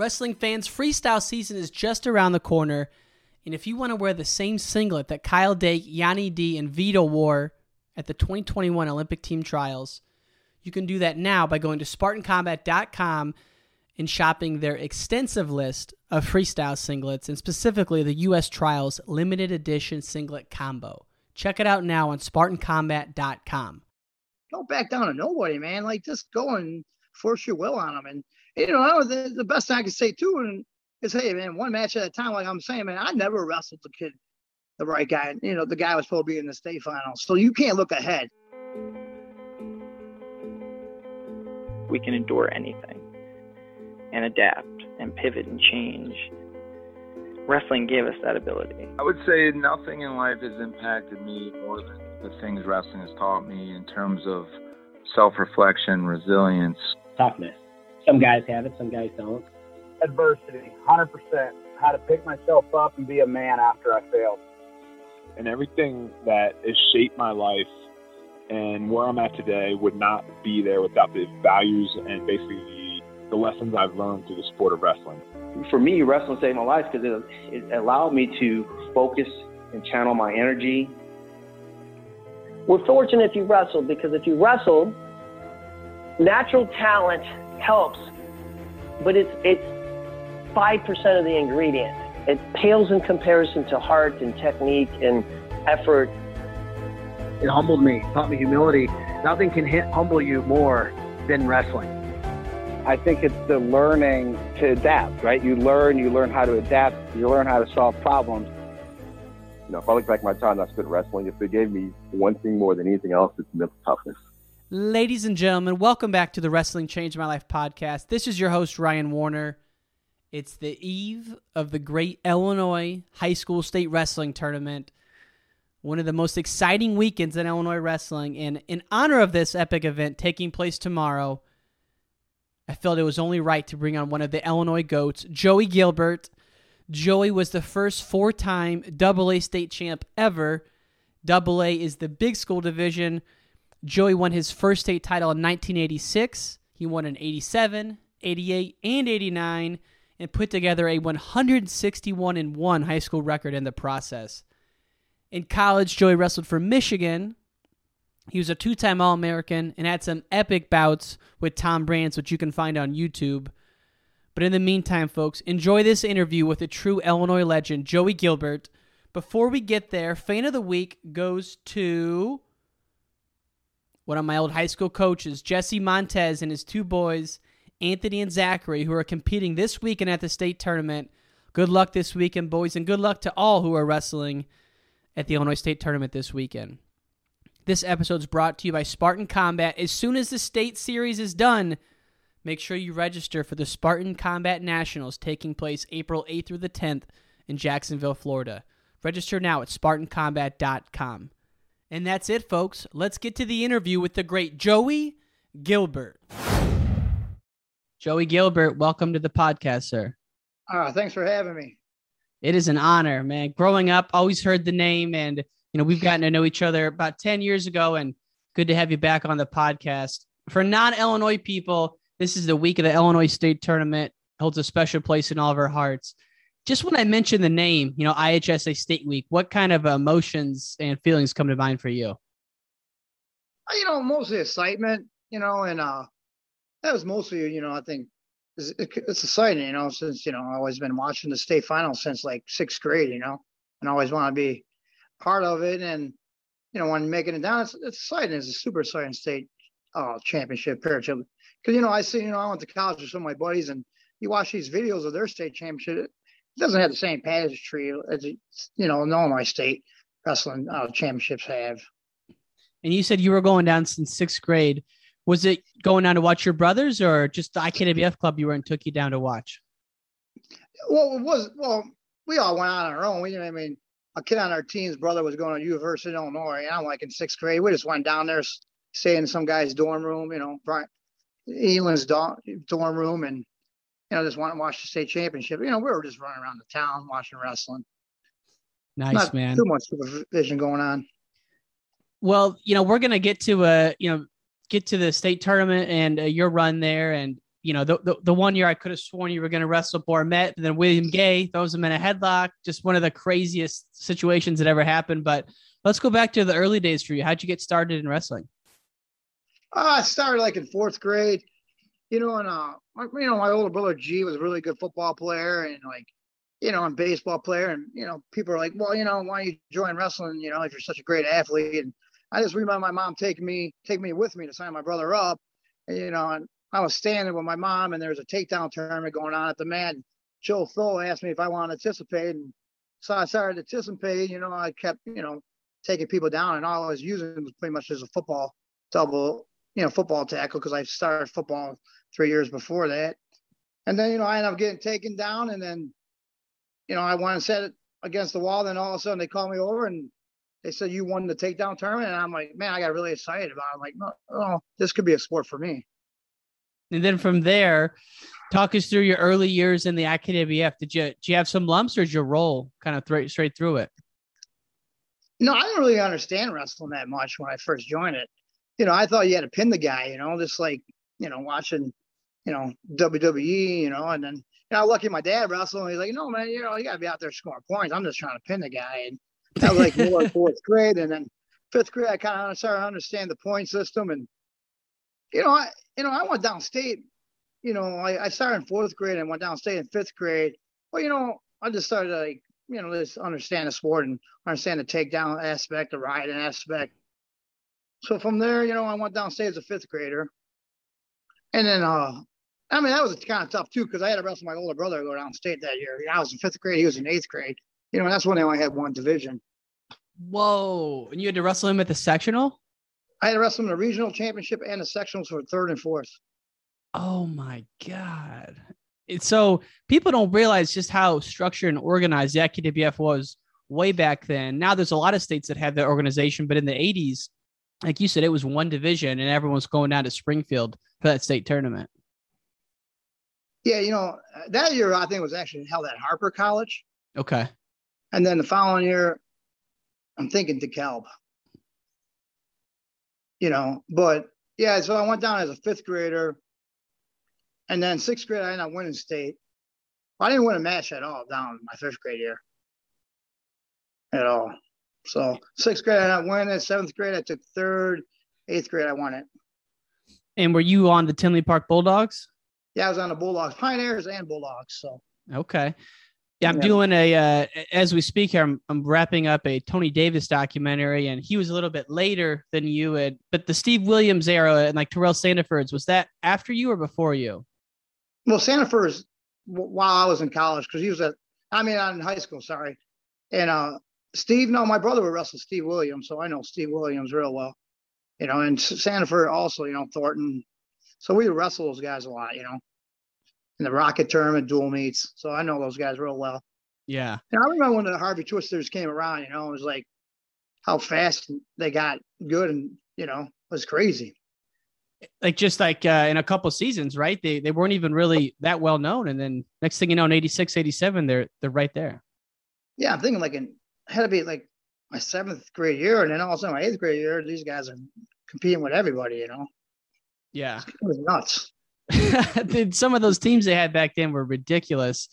Wrestling fans, freestyle season is just around the corner, and if you want to wear the same singlet that Kyle Dake, Yianni D, and Vito wore at the 2021 Olympic team trials, you can do that now by going to SpartanCombat.com and shopping their extensive list of freestyle singlets, and specifically the U.S. Trials limited edition singlet combo. Check it out now on SpartanCombat.com. Don't back down to nobody, man. Like just go and force your will on them, and you know, the, the best thing I can say too, and is hey man, one match at a time. Like I'm saying, man, I never wrestled the kid, the right guy. You know, the guy was supposed to be in the state finals, so you can't look ahead. We can endure anything, and adapt, and pivot, and change. Wrestling gave us that ability. I would say nothing in life has impacted me more than the things wrestling has taught me in terms of self-reflection, resilience, toughness. Some guys have it, some guys don't. Adversity, 100%. How to pick myself up and be a man after I failed. And everything that has shaped my life and where I'm at today would not be there without the values and basically the, the lessons I've learned through the sport of wrestling. For me, wrestling saved my life because it, it allowed me to focus and channel my energy. We're fortunate if you wrestled because if you wrestled, natural talent helps, but it's it's five percent of the ingredient. It pales in comparison to heart and technique and effort. It humbled me, taught me humility. Nothing can hit, humble you more than wrestling. I think it's the learning to adapt, right? You learn, you learn how to adapt, you learn how to solve problems. You know, if I look back at my time I spent wrestling, if it gave me one thing more than anything else, it's mental toughness. Ladies and gentlemen, welcome back to the Wrestling Change My Life podcast. This is your host, Ryan Warner. It's the eve of the great Illinois High School State Wrestling Tournament, one of the most exciting weekends in Illinois wrestling. And in honor of this epic event taking place tomorrow, I felt it was only right to bring on one of the Illinois GOATs, Joey Gilbert. Joey was the first four time AA state champ ever. AA is the big school division Joey won his first state title in 1986. He won in 87, 88, and 89 and put together a 161 and 1 high school record in the process. In college, Joey wrestled for Michigan. He was a two time All American and had some epic bouts with Tom Brands, which you can find on YouTube. But in the meantime, folks, enjoy this interview with a true Illinois legend, Joey Gilbert. Before we get there, Fan of the Week goes to one of my old high school coaches, Jesse Montez, and his two boys, Anthony and Zachary, who are competing this weekend at the state tournament. Good luck this weekend, boys, and good luck to all who are wrestling at the Illinois State Tournament this weekend. This episode is brought to you by Spartan Combat. As soon as the state series is done, make sure you register for the Spartan Combat Nationals taking place April 8th through the 10th in Jacksonville, Florida. Register now at SpartanCombat.com. And that's it, folks. Let's get to the interview with the great Joey Gilbert. Joey Gilbert, welcome to the podcast, sir. Uh, thanks for having me. It is an honor, man. Growing up, always heard the name, and you know we've gotten to know each other about ten years ago, and good to have you back on the podcast. For non-Illinois people, this is the week of the Illinois State Tournament. Holds a special place in all of our hearts just when I mention the name, you know, IHSA State Week, what kind of emotions and feelings come to mind for you? Uh, you know, mostly excitement, you know, and uh, that was mostly, you know, I think it's, it's exciting, you know, since, you know, I've always been watching the state finals since like sixth grade, you know, and always want to be part of it. And, you know, when making it down, it's, it's exciting. It's a super exciting state uh, championship, parachip. Because, you know, I see, you know, I went to college with some of my buddies and you watch these videos of their state championship doesn't have the same pageantry as you know in Illinois State wrestling uh, championships have. And you said you were going down since sixth grade. Was it going down to watch your brothers, or just the IKWF club you were in took you down to watch? Well, it was well. We all went on our own. We, I mean, a kid on our team's brother was going to University of Illinois, and I'm like in sixth grade. We just went down there, stay in some guy's dorm room, you know, Brian Elan's dorm room, and you know, just want to watch the state championship. You know, we were just running around the town watching wrestling. Nice, Not man. Too much supervision going on. Well, you know, we're gonna get to uh, you know, get to the state tournament and uh, your run there, and you know, the, the, the one year I could have sworn you were going to wrestle Bormet, and then William Gay throws him in a headlock. Just one of the craziest situations that ever happened. But let's go back to the early days for you. How'd you get started in wrestling? Uh, I started like in fourth grade, you know, and uh, my, you know, my older brother G was a really good football player and like, you know, and baseball player, and you know, people are like, well, you know, why don't you join wrestling? You know, if you're such a great athlete, and I just remember my mom taking me, take me with me to sign my brother up, and, you know, and I was standing with my mom, and there was a takedown tournament going on at the mat. Joe Thole asked me if I wanted to participate, and so I started to participate. You know, I kept, you know, taking people down, and all I was using was pretty much as a football double, you know, football tackle because I started football three years before that. And then, you know, I end up getting taken down, and then you know, I went and set it against the wall. Then all of a sudden they called me over and they said, you won the takedown tournament. And I'm like, man, I got really excited about it. I'm like, no, oh, this could be a sport for me. And then from there, talk us through your early years in the IKWF. Did you, did you have some lumps or did you roll kind of th- straight through it? No, I didn't really understand wrestling that much when I first joined it. You know, I thought you had to pin the guy, you know, just like, you know, watching, you know, WWE, you know, and then you know, lucky my dad wrestled. And he's like, no, man, you know, you got to be out there scoring points. I'm just trying to pin the guy. And that was like more fourth grade. And then fifth grade, I kind of started to understand the point system. And, you know, I, you know, I went downstate. You know, I, I started in fourth grade and went downstate in fifth grade. Well, you know, I just started to like, you know, just understand the sport and understand the takedown aspect, the riding aspect. So from there, you know, I went downstate as a fifth grader. And then uh I mean, that was kind of tough too because I had to wrestle my older brother go down state that year. I was in fifth grade, he was in eighth grade. You know, that's when they only had one division. Whoa! And you had to wrestle him at the sectional. I had to wrestle him in the regional championship and the sectionals for third and fourth. Oh my god! It's so people don't realize just how structured and organized the IKWF was way back then. Now there's a lot of states that have that organization, but in the '80s, like you said, it was one division, and everyone was going down to Springfield for that state tournament. Yeah, you know, that year I think was actually held at Harper College. Okay. And then the following year, I'm thinking DeKalb. You know, but yeah, so I went down as a fifth grader. And then sixth grade, I ended up winning state. I didn't win a match at all down my fifth grade year. At all. So sixth grade, I winning it. Seventh grade, I took third. Eighth grade, I won it. And were you on the Tinley Park Bulldogs? yeah, I was on the Bulldogs, Pioneers, and Bulldogs. So okay. Yeah, I'm yeah. doing a uh, as we speak here. I'm, I'm wrapping up a Tony Davis documentary, and he was a little bit later than you had. But the Steve Williams era and like Terrell Sandiford's was that after you or before you? Well, Sandiford's while I was in college because he was at I mean in high school. Sorry, and uh Steve. No, my brother would wrestle Steve Williams, so I know Steve Williams real well. You know, and Sandiford also. You know, Thornton, so we wrestle those guys a lot, you know, in the Rocket tournament, dual meets. So I know those guys real well. Yeah. And I remember when the Harvey Twisters came around, you know, it was like how fast they got good and, you know, it was crazy. Like just like uh, in a couple seasons, right? They they weren't even really that well known. And then next thing you know, in 86, 87, they're they're right there. Yeah, I'm thinking like in had to be like my seventh grade year, and then all of a sudden my eighth grade year, these guys are competing with everybody, you know. Yeah. It was nuts. Some of those teams they had back then were ridiculous.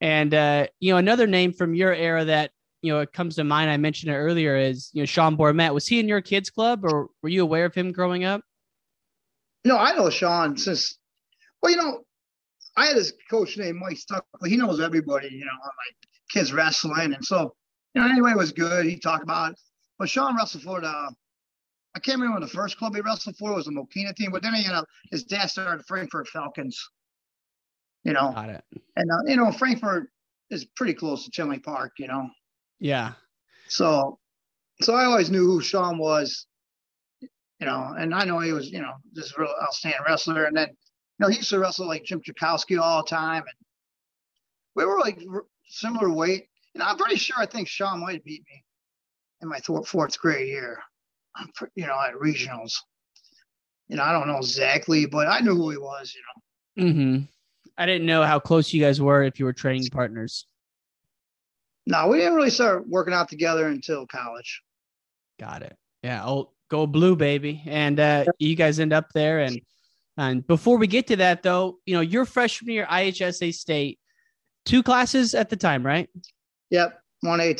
And uh, you know, another name from your era that you know it comes to mind. I mentioned it earlier is you know Sean Bormet. Was he in your kids club, or were you aware of him growing up? No, I know Sean since. Well, you know, I had this coach named Mike Stuckley. He knows everybody. You know, on my kids wrestling, and so you know, anyway, it was good. He talked about. It. But Sean wrestled for the I can't remember the first club he wrestled for was the Mokena team, but then he, you know, his dad started Frankfort Falcons. You know, Got it. and uh, you know Frankfort is pretty close to Tinley Park. You know. Yeah. So, so I always knew who Sean was. You know, and I know he was, you know, this real outstanding wrestler. And then, you know, he used to wrestle like Jim Chakowski all the time, and we were like similar weight. You know, I'm pretty sure I think Sean might beat me in my fourth grade year you know, at regionals. You know, I don't know exactly, but I knew who he was, you know. Mm-hmm. I didn't know how close you guys were if you were training partners. No, we didn't really start working out together until college. Got it. Yeah. Oh, go blue, baby. And uh, you guys end up there and And before we get to that, though, you know, your freshman year, IHSA State, two classes at the time, right? Yep, one A,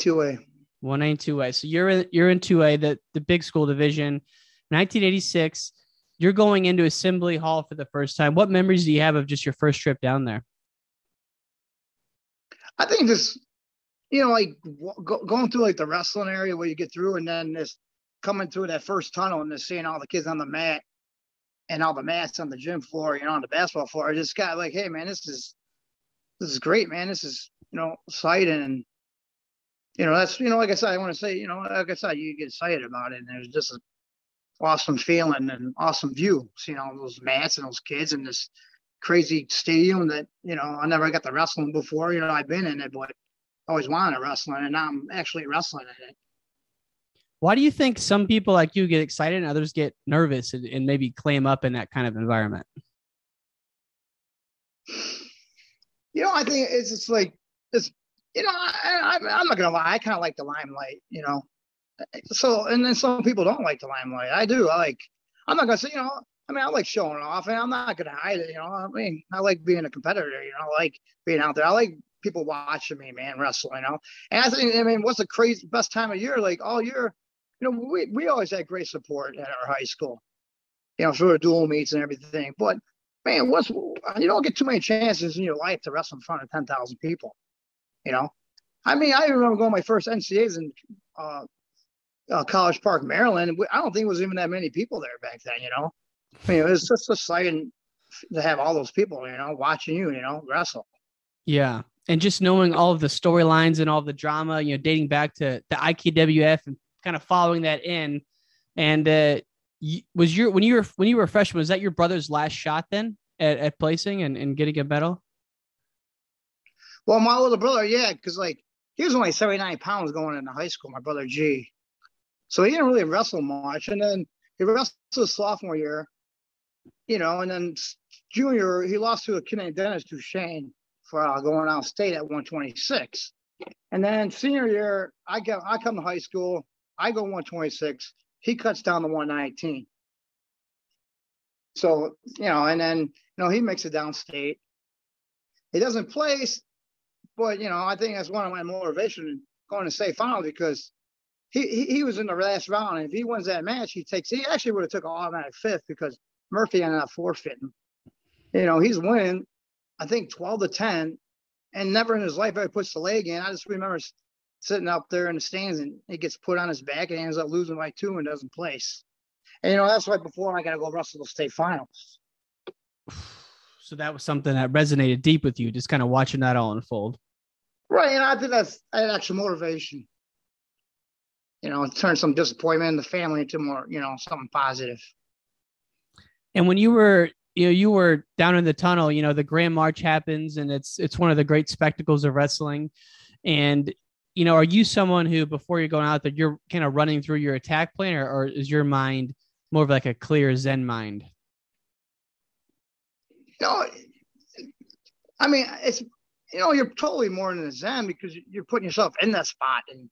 two A. One A and two A. So you're in you're in two A, the the big school division. 1986. You're going into Assembly Hall for the first time. What memories do you have of just your first trip down there? I think just you know, like go, going through like the wrestling area where you get through, and then this coming through that first tunnel and just seeing all the kids on the mat and all the mats on the gym floor, you know, on the basketball floor. I just got like, hey man, this is this is great, man. This is you know exciting, and you know that's you know like I said, I want to say you know like I said, you get excited about it, and there's just an awesome feeling and awesome view, seeing all those mats and those kids and this crazy stadium that you know I never got to wrestling before. You know, I've been in it, but I always wanted to wrestling, and now I'm actually wrestling in it. Why do you think some people like you get excited and others get nervous and, and maybe clam up in that kind of environment? You know, I think it's just like it's. You know, I, I'm not gonna lie. I kind of like the limelight. You know, eh, so and then some people don't like the limelight. I do. I like. I'm not gonna say. You know, I mean, I like showing off, and I'm not gonna hide it. You know, I mean, I like being a competitor. You know, I like being out there. I like people watching me, man, wrestle. You know, and I think, I mean, what's the crazy best time of year? Like all year, you know, we we always had great support at our high school. You know, for the dual meets and everything. But man, what's you don't get too many chances in your life to wrestle in front of ten thousand people. You know, I mean, I remember going my first NCAAs in uh, uh, College Park, Maryland. I don't think it was even that many people there back then. You know, I mean, it was just exciting to have all those people, you know, watching you, you know, wrestle. Yeah. And just knowing all of the storylines and all the drama, you know, dating back to the IKWF and kind of following that in. And uh, was your when you were when you were a freshman, was that your brother's last shot then at, at placing and, and getting a medal? Well, my older brother, yeah, because like he was only 79 pounds going into high school, my brother G. So he didn't really wrestle much. And then he wrestled his sophomore year, you know, and then junior, he lost to a kid named Dennis Duchesne for uh, going out of state at 126. And then senior year, I get I come to high school, I go 126. He cuts down to 119. So, you know, and then, you know, he makes it downstate. He doesn't place, but, you know, I think that's one of my motivation going to state final because he, he, he was in the last round. And if he wins that match, he takes, he actually would have took an automatic fifth because Murphy ended up forfeiting. You know, he's winning, I think 12 to 10, and never in his life ever puts the leg in. I just remember sitting up there in the stands and he gets put on his back and ends up losing by two and doesn't place. And you know, that's right before I got to go wrestle the state finals. So that was something that resonated deep with you, just kind of watching that all unfold. Right. And I think that's an extra motivation. You know, turn some disappointment in the family into more, you know, something positive. And when you were, you know, you were down in the tunnel, you know, the Grand March happens and it's it's one of the great spectacles of wrestling. And you know, are you someone who before you're going out there, you're kind of running through your attack plan, or, or is your mind more of like a clear Zen mind? No, I mean it's you know you're totally more in the Zen because you're putting yourself in that spot, and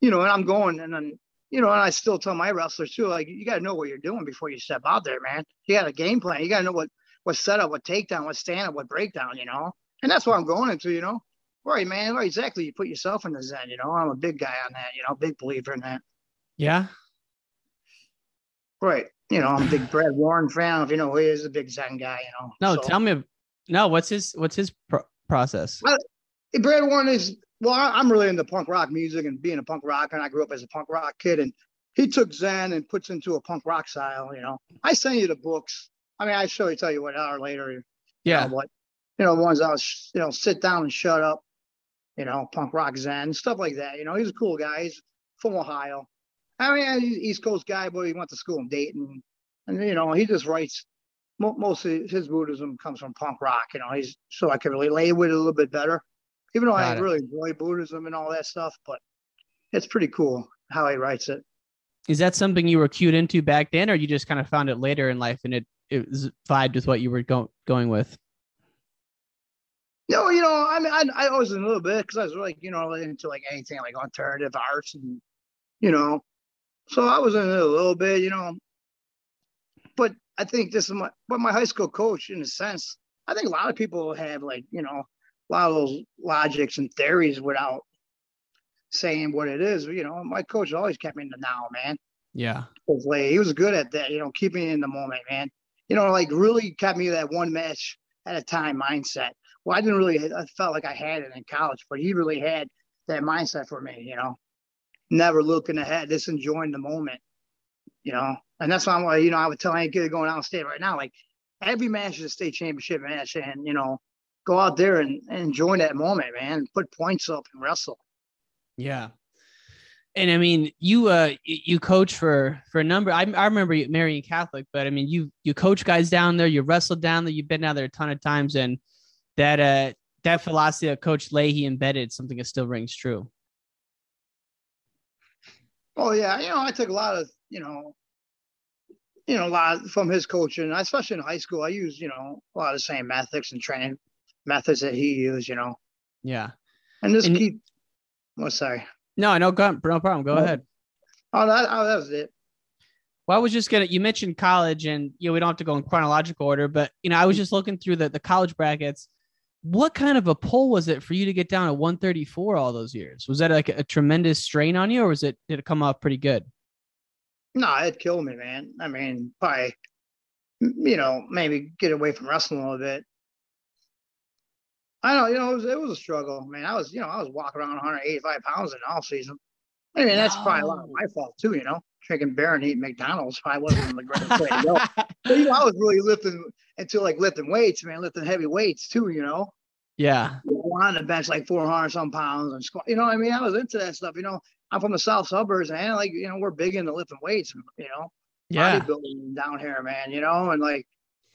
you know, and I'm going, and then you know, and I still tell my wrestlers too, like you got to know what you're doing before you step out there, man. You got a game plan. You got to know what what setup, what takedown, what stand up, what breakdown, you know. And that's what I'm going into, you know. Right, man. Right, exactly. You put yourself in the zen. You know, I'm a big guy on that. You know, big believer in that. Yeah. Right. You know, I'm a big Brad Warner fan. If you know who he is, a big zen guy. You know. No, so, tell me. No, what's his what's his pro- process? Brad Warner is well. I'm really into punk rock music and being a punk rocker. And I grew up as a punk rock kid, and he took Zen and puts into a punk rock style. You know, I send you the books. I mean, I you tell you what hour later. Yeah. You know, what you know, ones I was, you know, sit down and shut up you know, punk rock zen, stuff like that. You know, he's a cool guy. He's from Ohio. I mean, he's East Coast guy, but he went to school in Dayton. And, you know, he just writes, most of his Buddhism comes from punk rock. You know, he's so I can relate with it a little bit better, even though Got I it. really enjoy Buddhism and all that stuff. But it's pretty cool how he writes it. Is that something you were cued into back then, or you just kind of found it later in life and it it was vibed with what you were go- going with? No, you know, I mean, I, I was in a little bit because I was like, you know, into like anything like alternative arts and, you know, so I was in it a little bit, you know, but I think this is my, but my high school coach, in a sense, I think a lot of people have like, you know, a lot of those logics and theories without saying what it is. You know, my coach always kept me in the now, man. Yeah. He was good at that, you know, keeping in the moment, man. You know, like really kept me that one match at a time mindset. Well, I didn't really, I felt like I had it in college, but he really had that mindset for me, you know, never looking ahead, just enjoying the moment, you know. And that's why I'm you know, I would tell any kid going out of state right now, like every match is a state championship match, and you know, go out there and, and enjoy that moment, man. Put points up and wrestle. Yeah. And I mean, you uh you coach for for a number. I, I remember you Marian Catholic, but I mean, you you coach guys down there. You wrestled down there. You've been down there a ton of times, and that uh that philosophy that Coach Leahy embedded something that still rings true. Oh yeah, you know, I took a lot of you know, you know, a lot from his coaching, especially in high school. I used you know a lot of the same methods and training methods that he used. You know. Yeah. And just And- keep. Oh, sorry. No, no, go, no problem. Go No. ahead. Oh, that, oh, that was it. Well, I was just gonna. You mentioned college, and you know we don't have to go in chronological order, but you know I was just looking through the the college brackets. What kind of a pull was it for you to get down to 134 all those years? Was that like a tremendous strain on you, or was it did it come off pretty good? No, it killed me, man. I mean, probably, you know, maybe get away from wrestling a little bit. I don't, you know, it was, it was a struggle, man. I was, you know, I was walking around 185 pounds in the off season. I mean, that's probably a lot of my fault too, you know. Drinking beer and eating McDonald's probably wasn't the greatest way to go. But, you know, I was really lifting until like lifting weights, man, lifting heavy weights too, you know. Yeah. On the bench like 400 some pounds and squat. You know what I mean? I was into that stuff. You know, I'm from the south suburbs, and like, you know, we're big into lifting weights, you know Yeah. bodybuilding down here, man. You know, and like,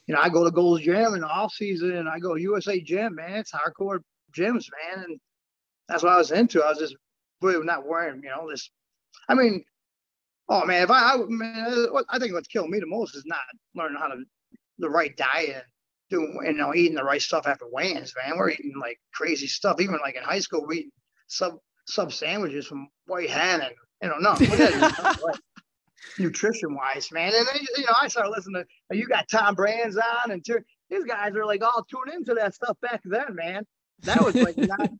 you know, I go to Gold's Gym in the off season, and I go to USA Gym, man. It's hardcore gyms, man, and that's what I was into. I was just really not worrying, you know, this. I mean, oh man, if I, I man, what- I think what's killing me the most is not learning how to the right diet, doing, you know, eating the right stuff after weigh-ins, man. We're eating like crazy stuff. Even like in high school, we eat sub sub sandwiches from White Hen, and you know, no, nutrition wise, man. And then, you know, I started listening to you got Tom Brands on, and Ter- these guys are like all tuned into that stuff back then, man. That was like not.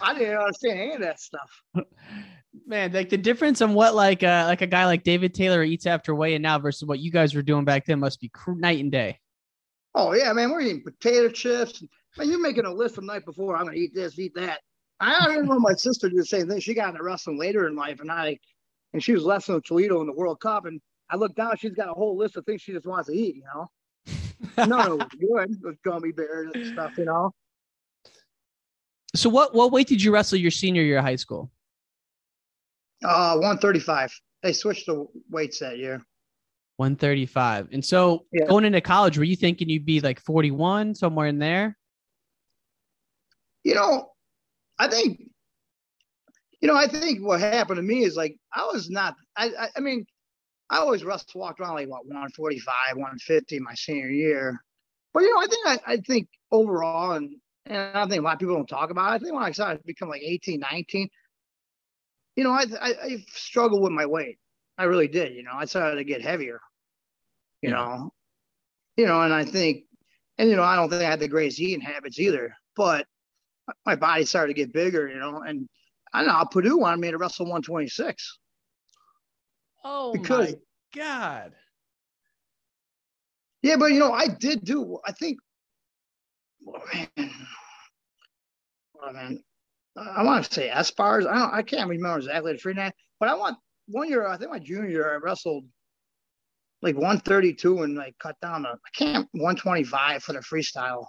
I didn't understand any of that stuff. Man, like the difference on what like uh like a guy like David Taylor eats after weighing now versus what you guys were doing back then must be cr- night and day. Oh yeah, man, we're eating potato chips. Man, you're making a list the night before. I'm gonna eat this, eat that. I remember my sister did the same thing. She got into wrestling later in life, and I, and she was wrestling with Toledo in the World Cup, and I looked down. She's got a whole list of things she just wants to eat. You know, none of it was good with gummy bears and stuff. You know, So what what weight did you wrestle your senior year of high school? uh, 135. They switched the weights that year. 135. And so Yeah. going into college, were you thinking you'd be like 41 somewhere in there? you know, I think, you know, I think what happened to me is like I was not. I, I, I mean, I always wrestled, walked around like what 145, 150 my senior year. But you know, I think I, I think overall, and and I think a lot of people don't talk about. It, I think when I started to become like 18, 19, you know, I I, I struggled with my weight. I really did. You know, I started to get heavier. You know, you know, and I think, and you know, I don't think I had the greatest eating habits either, but my body started to get bigger, you know, and I don't know Purdue wanted me to wrestle 126. Oh Because- my god. Yeah, but you know, I did do. I think, oh, man, oh, man, I want to say Aspars. I don't. I can't remember exactly the free night, but I want one year. I think my junior year, I wrestled like 132 and like cut down to I can't 125 for the freestyle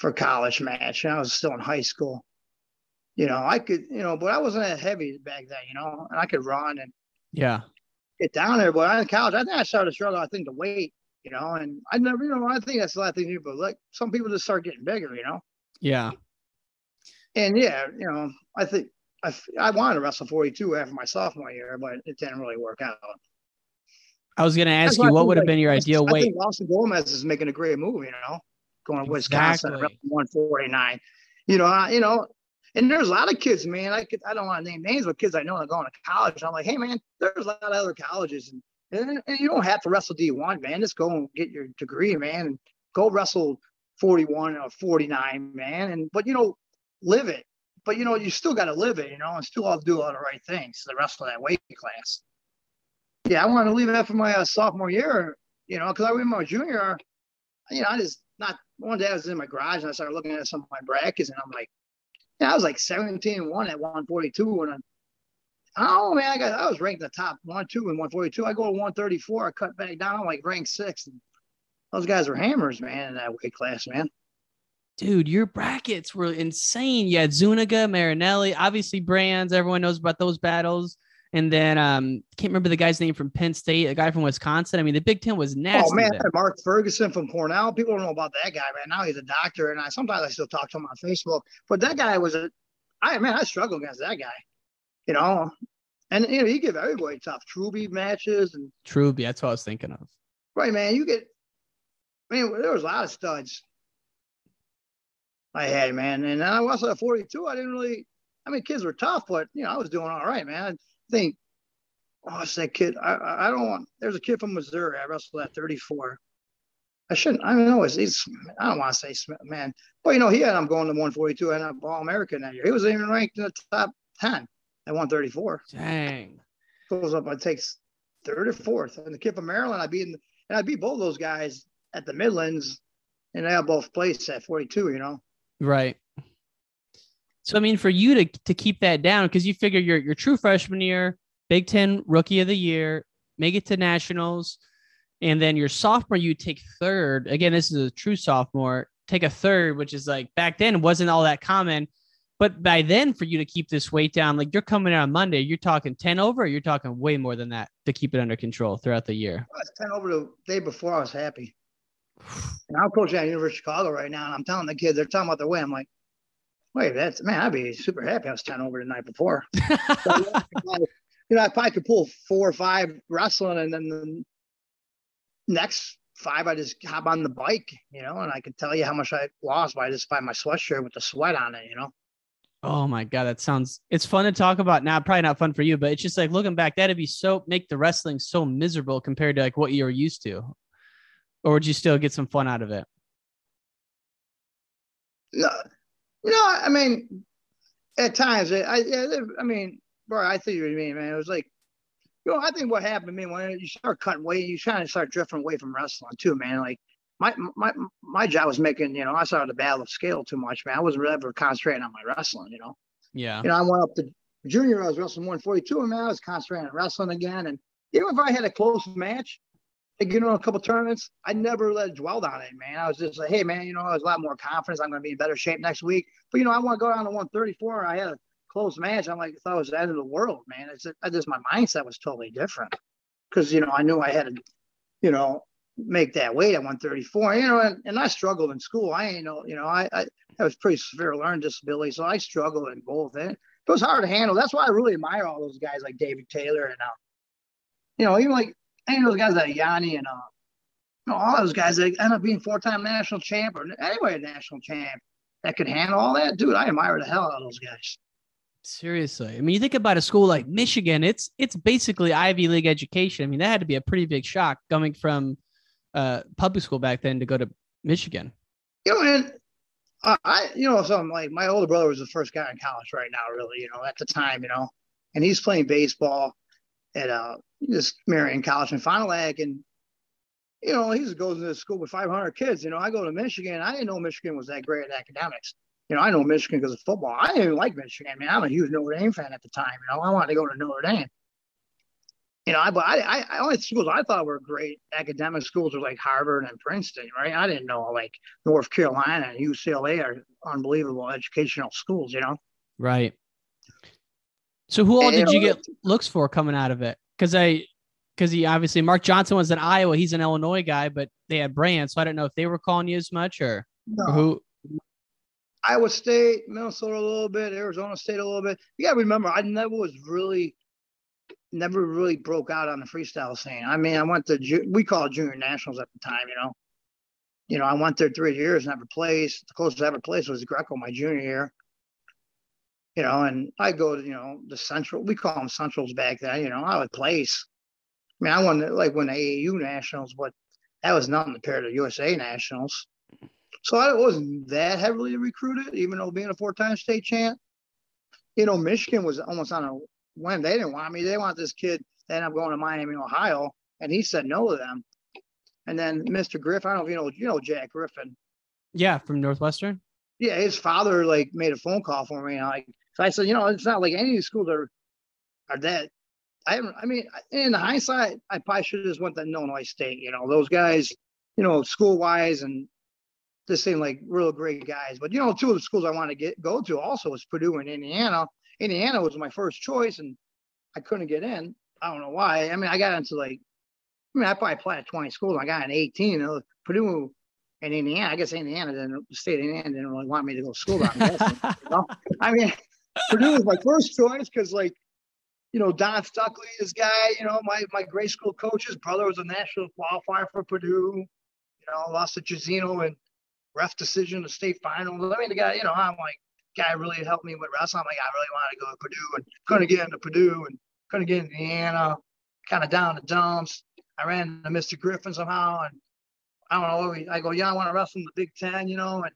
for college match. And I was still in high school. You know, I could, you know, but I wasn't that heavy back then, you know, and I could run and Yeah. get down there. But in college, I think I started to struggle. I think the weight, you know, and I never, you know, I think that's a lot of things. But like some people just start getting bigger, you know. Yeah. And yeah, you know, I think I I wanted to wrestle 42 after my sophomore year, but it didn't really work out. I was going to ask That's you I what would have like, been your I- ideal I weight. think Austin Gomez is making a great move, you know, going to Wisconsin, Exactly. wrestling 149. You know, I, you know, and there's a lot of kids, man. I could, I don't want to name names, but kids I know that are going to college. I'm like, hey, man, there's a lot of other colleges, and And, and you don't have to wrestle D1, man. Just go and get your degree, man, and go wrestle 41 or 49, man. And but you know, live it. But you know, you still got to live it, you know, and still have to do all the right things the rest of that weight class. Yeah, I wanted to leave after my uh, sophomore year, you know, because I remember my junior, you know, I just not one day I was in my garage and I started looking at some of my brackets and I'm like, I was like 17 and one at 142 and I, oh man, I got I was ranked in the top one, two, and 142. I go to 134, I cut back down, like ranked six. Those guys were hammers, man, in that weight class, man. Dude, your brackets were insane. You had Zuniga, Marinelli, obviously Brands. Everyone knows about those battles. And then um can't remember the guy's name from Penn State, a guy from Wisconsin. I mean, the Big Ten was nasty. Oh man. Mark Ferguson from Cornell. People don't know about that guy, man. Now he's a doctor, and I sometimes I still talk to him on Facebook. But that guy was a, I man, I struggle against that guy. You know, and you know he give everybody tough Truby matches and Truby. That's what I was thinking of. right, man. You get, I mean, there was a lot of studs. I had man, and then I was at 42. I didn't really. I mean, kids were tough, but you know, I was doing all right, man. Think, oh, it's that kid. I I don't want. There's a kid from Missouri. I wrestled at 34. I shouldn't. I don't know. He's, he's I don't want to say Smith, man, but you know, he had him going to 142 and I'm All American that year. He was even ranked in the top 10 at 134. Dang. Goes up. I takes third or fourth, and the kid from Maryland. I beat and I beat both those guys at the Midlands, and they both placed at 42. You know. Right. So I mean, for you to to keep that down, because you figure your your true freshman year, Big Ten Rookie of the Year, make it to nationals, and then your sophomore you take third. Again, this is a true sophomore. Take a third, which is like back then wasn't all that common. But by then, for you to keep this weight down, like you're coming out on Monday, you're talking 10 over, you're talking way more than that to keep it under control throughout the year. I was 10 over the day before. I was happy. And I'm coaching at University of Chicago right now, and I'm telling the kids, they're talking about their way. I'm like, wait, that's man, I'd be super happy. I was 10 over the night before. So, you know, I probably could pull four or five wrestling, and then the next five, I just hop on the bike, you know, and I could tell you how much I lost by just by my sweatshirt with the sweat on it, you know. Oh my god, that sounds it's fun to talk about now. Probably not fun for you, but it's just like looking back, that'd be so make the wrestling so miserable compared to like what you were used to. Or would you still get some fun out of it? No, you know, I mean, at times, I, yeah, I mean, bro, I think what you mean, man. It was like, you know, I think what happened to me when you start cutting weight, you kind of start drifting away from wrestling too, man. Like my my my job was making, you know, I started to battle of scale too much, man. I wasn't really ever concentrating on my wrestling, you know. Yeah. You know, I went up to junior, I was wrestling 142, and man, I was concentrating on wrestling again. And even if I had a close match, like, you know, a couple tournaments, I never let dwell on it, man. I was just like, hey, man, you know, I was a lot more confidence. I'm going to be in better shape next week. But, you know, I want to go down to 134. I had a close match. I'm like, I thought it was the end of the world, man. It's I just, my mindset was totally different because, you know, I knew I had to, you know, make that weight at 134. You know, and, and I struggled in school. I ain't know, you know, I, I, I was pretty severe learning disability. So I struggled in both. And it was hard to handle. That's why I really admire all those guys like David Taylor and, uh, you know, even like, those guys like Yianni and uh, you know, all those guys that end up being four-time national champ or anyway national champ that could handle all that, dude. I admire the hell out of those guys. Seriously, I mean, you think about a school like Michigan. It's it's basically Ivy League education. I mean, that had to be a pretty big shock coming from uh, public school back then to go to Michigan. You know, and uh, I, you know, something like my older brother was the first guy in college right now, really. You know, at the time, you know, and he's playing baseball at uh this Marian College in Fond du Lac, and you know, he just goes into school with 500 kids. You know, I go to Michigan. I didn't know Michigan was that great at academics. You know, I know Michigan because of football. I didn't even like Michigan. I mean, I'm a huge Notre Dame fan at the time. You know, I wanted to go to Notre Dame. You know, I but I, I, only schools I thought were great academic schools were like Harvard and Princeton, right? I didn't know like North Carolina and UCLA are unbelievable educational schools. You know, right? So who all And, did you you get looks for coming out of it? Because I, because he obviously Mark Johnson was in Iowa. He's an Illinois guy, but they had Brand, so I don't know if they were calling you as much or, No. or who. Iowa State, Minnesota a little bit, Arizona State a little bit. You got to remember, I never was really, never really broke out on the freestyle scene. I mean, I went to we call it junior nationals at the time, you know. You know, I went there three years, never placed. The closest I ever placed was Greco my junior year. You know, and I go to you know the central. We call them centrals back then. You know, I would place. I mean, I won like won the AAU nationals, but that was nothing compared to USA nationals. So I wasn't that heavily recruited, even though being a four-time state champ. You know, Michigan was almost on a whim. They didn't want me. They want this kid to end up going to Miami, Ohio, and he said no to them. And then Mr. Griffin, I don't know if you know, you know Jack Griffin. Yeah, from Northwestern. Yeah, his father like made a phone call for me. And like, so I said, you know, it's not like any of these schools are are that. I. I mean, in hindsight, I probably should have just went to Illinois State. You know, those guys, you know, school wise and this seemed like real great guys. But you know, two of the schools I want to get go to also was Purdue and Indiana. Indiana was my first choice, and I couldn't get in. I don't know why. I mean, I got into like, I mean, I probably applied at 20 schools. I got in 18. Uh, Purdue and Indiana. I guess Indiana didn't. The state of Indiana didn't really want me to go to school. Down you know? I mean, Purdue was my first choice because like you know, Don Stuckley, this guy, you know, my, my grade school coach's brother was a national qualifier for Purdue, you know, lost to Jazino and ref decision, the state final. I mean, the guy, you know, I'm like, guy really helped me with wrestling. I'm like, I really wanted to go to Purdue and couldn't get into Purdue and couldn't get into Indiana, kind of down the dumps. I ran into Mr. Griffin somehow and I don't know. I go, yeah, I want to wrestle in the Big Ten, you know, and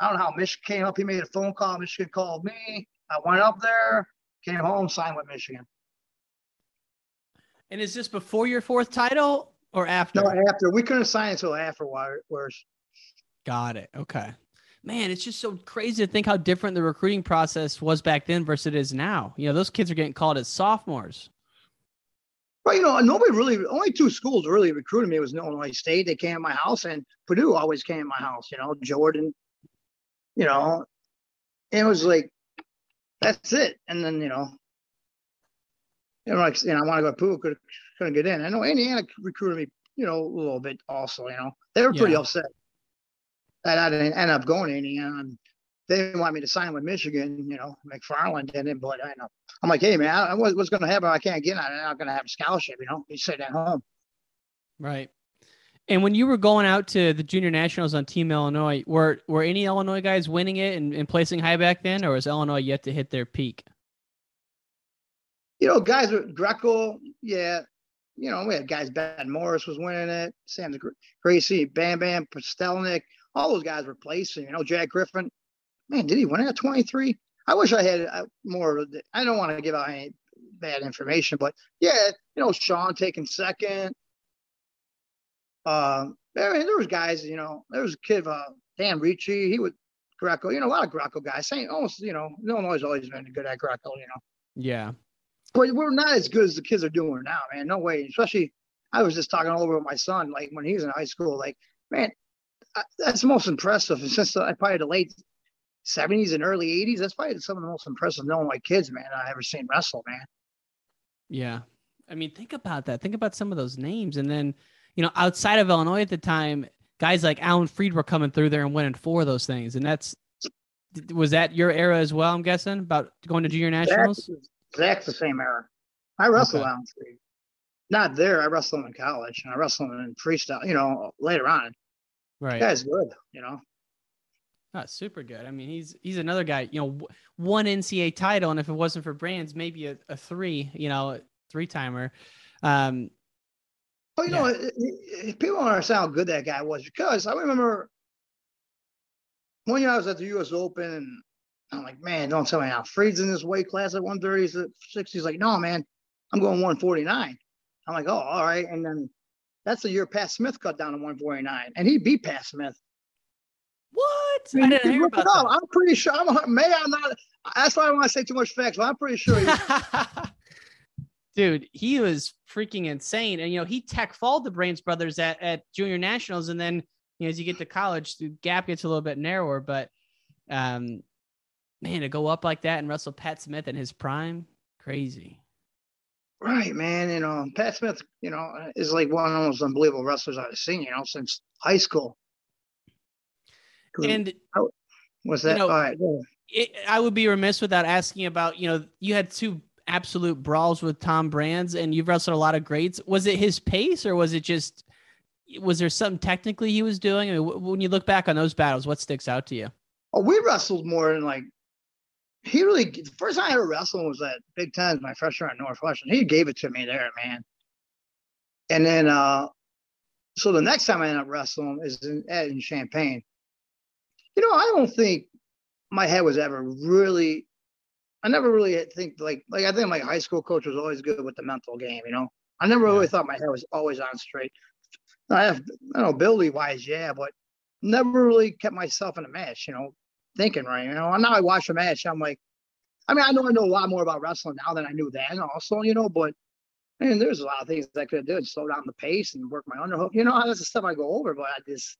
I don't know how Michigan came up. He made a phone call. Michigan called me. I went up there, came home, signed with Michigan. And is this before your fourth title or after? No, after. We couldn't sign until afterwards. Got it. Okay. Man, it's just so crazy to think how different the recruiting process was back then versus it is now. You know, those kids are getting called as sophomores. Well, you know, nobody really, only two schools really recruited me. It was Illinois State. They came to my house, and Purdue always came to my house. You know, Jordan. You know, it was like, that's it. And then you know, you know, like you know, I want to go to Purdue, could, couldn't get in. I know Indiana recruited me, you know, a little bit also. You know, they were pretty yeah. upset that I didn't end up going to Indiana. And they didn't want me to sign with Michigan. You know, McFarland didn't, but I know. I'm like, hey man, I, what's going to happen? I can't get. In, I'm not going to have a scholarship. You know, you sit at home. Right. And when you were going out to the junior nationals on Team Illinois, were were any Illinois guys winning it and, and placing high back then, or was Illinois yet to hit their peak? You know, guys with Greco, yeah. You know, we had guys. Ben Morris was winning it. Sam Gracie, Bam Bam, Pastelnik, all those guys were placing. You know, Jack Griffin. Man, did he win at 23? I wish I had uh, more. I don't want to give out any bad information, but yeah, you know, Sean taking second. Um, I mean, there was guys, you know, there was a kid, uh, Dan Ricci, he would Greco, you know, a lot of Greco guys. Saying almost, you know, Illinois always been good at Greco, you know. Yeah. But we're not as good as the kids are doing now, man. No way. Especially, I was just talking all over with my son, like when he was in high school. Like, man, that's the most impressive. Since I probably the late 70s and early 80s, that's probably some of the most impressive Illinois kids, man, I ever seen wrestle, man. Yeah. I mean, think about that. Think about some of those names. And then, you know, outside of Illinois at the time, guys like Alan Fried were coming through there and winning four of those things. And that's, was that your era as well, I'm guessing, about going to junior nationals? Exactly the same era. I wrestled okay. Alan Fried. Not there. I wrestled him in college and I wrestled him in freestyle, you know, later on. Right. Guy's good, you know. Oh, super good. I mean, he's he's another guy. You know, one NCAA title, and if it wasn't for Brands, maybe a, a three. You know, three timer. Um, well, you yeah. know, people don't understand how good that guy was because I remember one year I was at the U.S. Open, and I'm like, man, don't tell me how Fried's in this weight class at 130s, at 60s. Like, no, man, I'm going 149. I'm like, oh, all right. And then that's the year Pat Smith cut down to 149, and he beat Pat Smith. What? I, didn't hear about that. I'm pretty sure. I'm may I'm not. That's why I don't want to say too much facts, but I'm pretty sure. Dude, he was freaking insane, and you know he tech followed the Brands brothers at at junior nationals, and then you know as you get to college, the gap gets a little bit narrower. But um, man, to go up like that and wrestle Pat Smith in his prime, crazy. Right, man. You know, Pat Smith, you know, is like one of the most unbelievable wrestlers I've seen, you know, since high school. And was that? You know, All right. It, I would be remiss without asking about, you know, you had two absolute brawls with Tom Brands and you've wrestled a lot of greats. Was it his pace or was it just, was there something technically he was doing? I mean, when you look back on those battles, what sticks out to you? Oh, we wrestled more than like he really the first time I ever wrestled was at Big Ten, my freshman at Northwestern. He gave it to me there, man. And then, uh, so the next time I end up wrestling is in, in Champaign. You know, I don't think my head was ever really. I never really think like like I think my high school coach was always good with the mental game. You know, I never really thought my head was always on straight. I have, I don't know, ability wise, yeah, but never really kept myself in a match. You know, thinking right. You know, now I watch a match, I'm like, I mean, I know I know a lot more about wrestling now than I knew then. Also, you know, but and there's a lot of things I could have done, slow down the pace and work my underhook. You know, that's the stuff I go over, but I just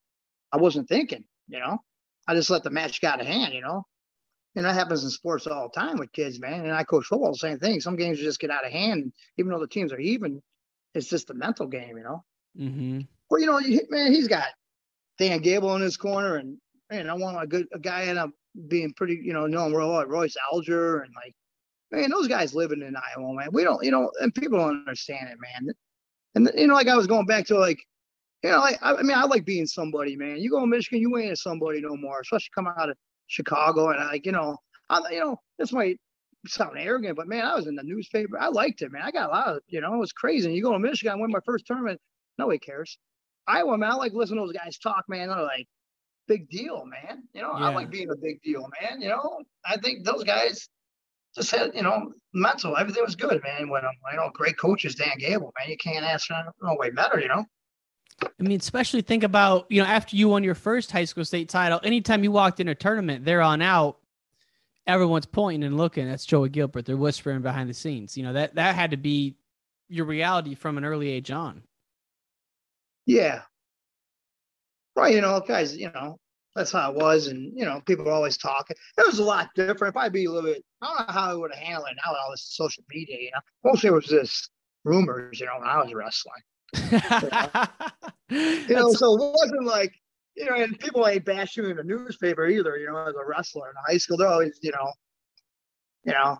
I wasn't thinking. You know, I just let the match get out of hand. You know, and that happens in sports all the time with kids, man. And I coach football, the same thing. Some games just get out of hand, even though the teams are even. It's just a mental game, you know. Mm-hmm. Well, you know, man, he's got Dan Gable in his corner, and man, I want a good a guy end up being pretty, you know, knowing Royce Alger and like man, those guys living in Iowa, man. We don't, you know, and people don't understand it, man. And you know, like I was going back to like, you know, like I, mean, I like being somebody, man. You go to Michigan, you ain't a somebody no more, especially come out of Chicago and like, you know, I, you know, this might sound arrogant, but man, I was in the newspaper. I liked it, man. I got a lot of, you know, it was crazy. You go to Michigan, I win my first tournament. Nobody cares. Iowa, man, I like listening to those guys talk, man. They're like, big deal, man. You know, yeah. I like being a big deal, man. You know, I think those guys, just had, you know, mental. Everything was good, man. When you know, great coaches, Dan Gable, man, you can't ask for no way better, you know. I mean, especially think about, you know, after you won your first high school state title, anytime you walked in a tournament, there on out, everyone's pointing and looking. That's Joey Gilbert. They're whispering behind the scenes. You know, that that had to be your reality from an early age on. Yeah. Right, you know, guys, you know, that's how it was. And, you know, people were always talking. It was a lot different. Probably be a little bit, I don't know how I would have handled it now with all this social media, you know. Mostly it was just rumors, you know, when I was wrestling. you know, so it wasn't like, you know, and people ain't bashing you in the newspaper either, you know, as a wrestler in high school. They're always, you know, you know.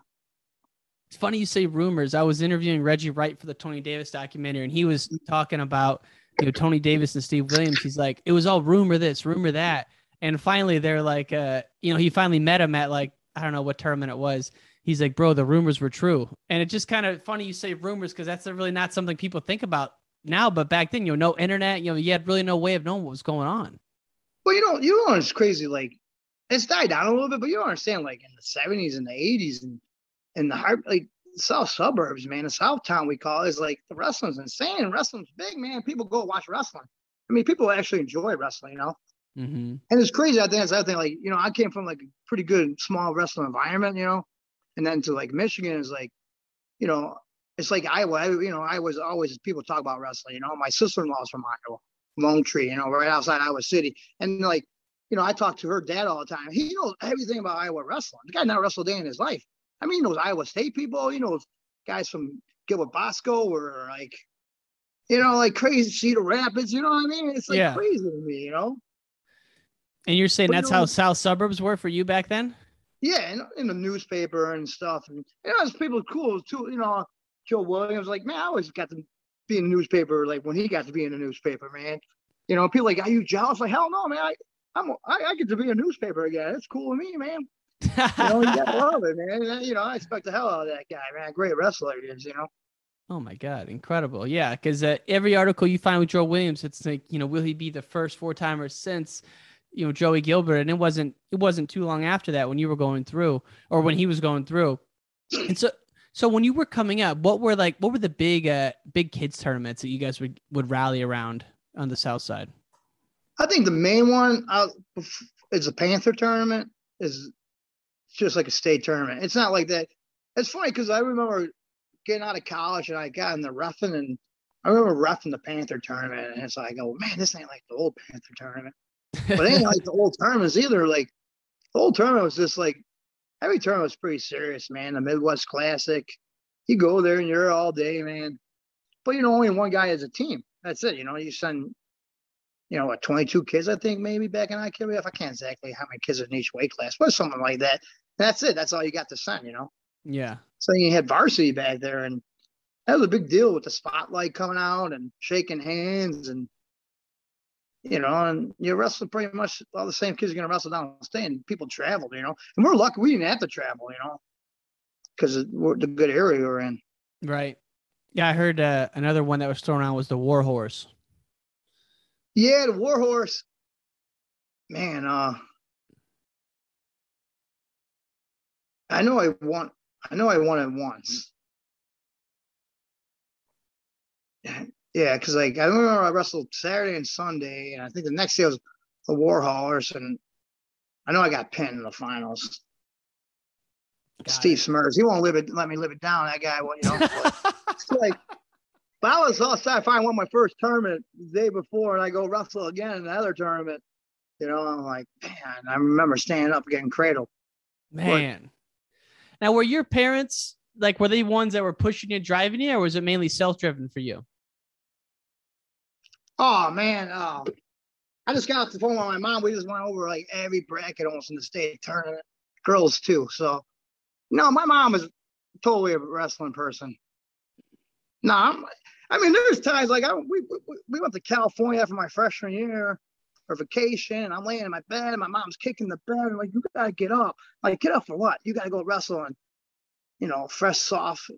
It's funny you say rumors. I was interviewing Reggie Wright for the Tony Davis documentary, and he was talking about, you know, Tony Davis and Steve Williams. He's like, it was all rumor this, rumor that. And finally, they're like, uh, you know, he finally met him at like, I don't know what tournament it was. He's like, bro, the rumors were true. And it's just kind of funny you say rumors because that's really not something people think about now. But back then, you know, no internet, you know, you had really no way of knowing what was going on. Well, you know, you know, it's crazy. Like, it's died down a little bit, but you don't understand, like in the 70s and the 80s and in the heart, like South suburbs, man, the South town we call it, is like the wrestling's insane. Wrestling's big, man. People go watch wrestling. I mean, people actually enjoy wrestling, you know. Mm-hmm. And it's crazy. I think that's the other thing. Like, you know, I came from like a pretty good small wrestling environment, you know, and then to like Michigan is like, you know, it's like Iowa. I, you know, I was always people talk about wrestling. You know, my sister-in-law's from Iowa, Lone Tree, you know, right outside Iowa City, and like, you know, I talk to her dad all the time. He knows everything about Iowa wrestling. The guy never wrestled a day in his life. I mean, he knows Iowa State people. He knows guys from Gilbert Bosco or like, you know, like crazy Cedar Rapids. You know what I mean? It's like yeah. crazy to me. You know. And you're saying but, that's you know, how South suburbs were for you back then? Yeah, in, in the newspaper and stuff. And you know, there's people cool too. You know, Joe Williams, like, man, I always got to be in the newspaper, like when he got to be in the newspaper, man. You know, people like, are you jealous? Like, hell no, man. I, I'm, I, I get to be a newspaper again. It's cool with me, man. you know, you gotta love it, man. You know, I expect the hell out of that guy, man. Great wrestler he is, you know. Oh my God, incredible! Yeah, because uh, every article you find with Joe Williams, it's like, you know, will he be the first four timer since you know Joey Gilbert, and it wasn't it wasn't too long after that when you were going through or when he was going through. And so so when you were coming up, what were like what were the big uh big kids tournaments that you guys would would rally around on the south side? I think the main one uh, is a Panther tournament. Is just like a state tournament. It's not like that. It's funny because I remember getting out of college and I got in the roughing and I remember roughing the Panther tournament and it's like, oh man, this ain't like the old Panther tournament. But it ain't like the old tournaments either. Like the old tournament was just like every tournament was pretty serious, man. The Midwest Classic, you go there and you're all day, man. But you know, only one guy as a team. That's it. You know, you send, you know, what 22 kids, I think maybe back in IKBF. I can't exactly how many kids in each weight class, but something like that. That's it. That's all you got to send. You know. Yeah. So you had varsity back there, and that was a big deal with the spotlight coming out and shaking hands and you know, and you wrestle pretty much all the same kids are going to wrestle down the state. and people traveled, you know, and we're lucky we didn't have to travel, you know, because the good area we're in. Right. Yeah, I heard uh, another one that was thrown around was the War Horse. Yeah, the War Horse. Man, uh, I know I won. I know I won it once. Yeah, because like I remember I wrestled Saturday and Sunday, and I think the next day was the War Horse, and I know I got pinned in the finals. Got Steve it. Smurs, he won't live it. Let me live it down. That guy, well, you know. but it's like, but I was. If I won my first tournament the day before, and I go wrestle again in another tournament, you know, I'm like, man. I remember standing up getting cradled. Man. Now, were your parents like were they ones that were pushing you, driving you, or was it mainly self-driven for you? Oh man, oh, I just got off the phone with my mom. We just went over like every bracket almost in the state tournament, girls too. So, no, my mom is totally a wrestling person. No, I'm, I mean, there's times like I we, we we went to California for my freshman year for vacation. And I'm laying in my bed, and my mom's kicking the bed. And like, you gotta get up. Like, get up for what? You gotta go wrestle in, you know, fresh, soft,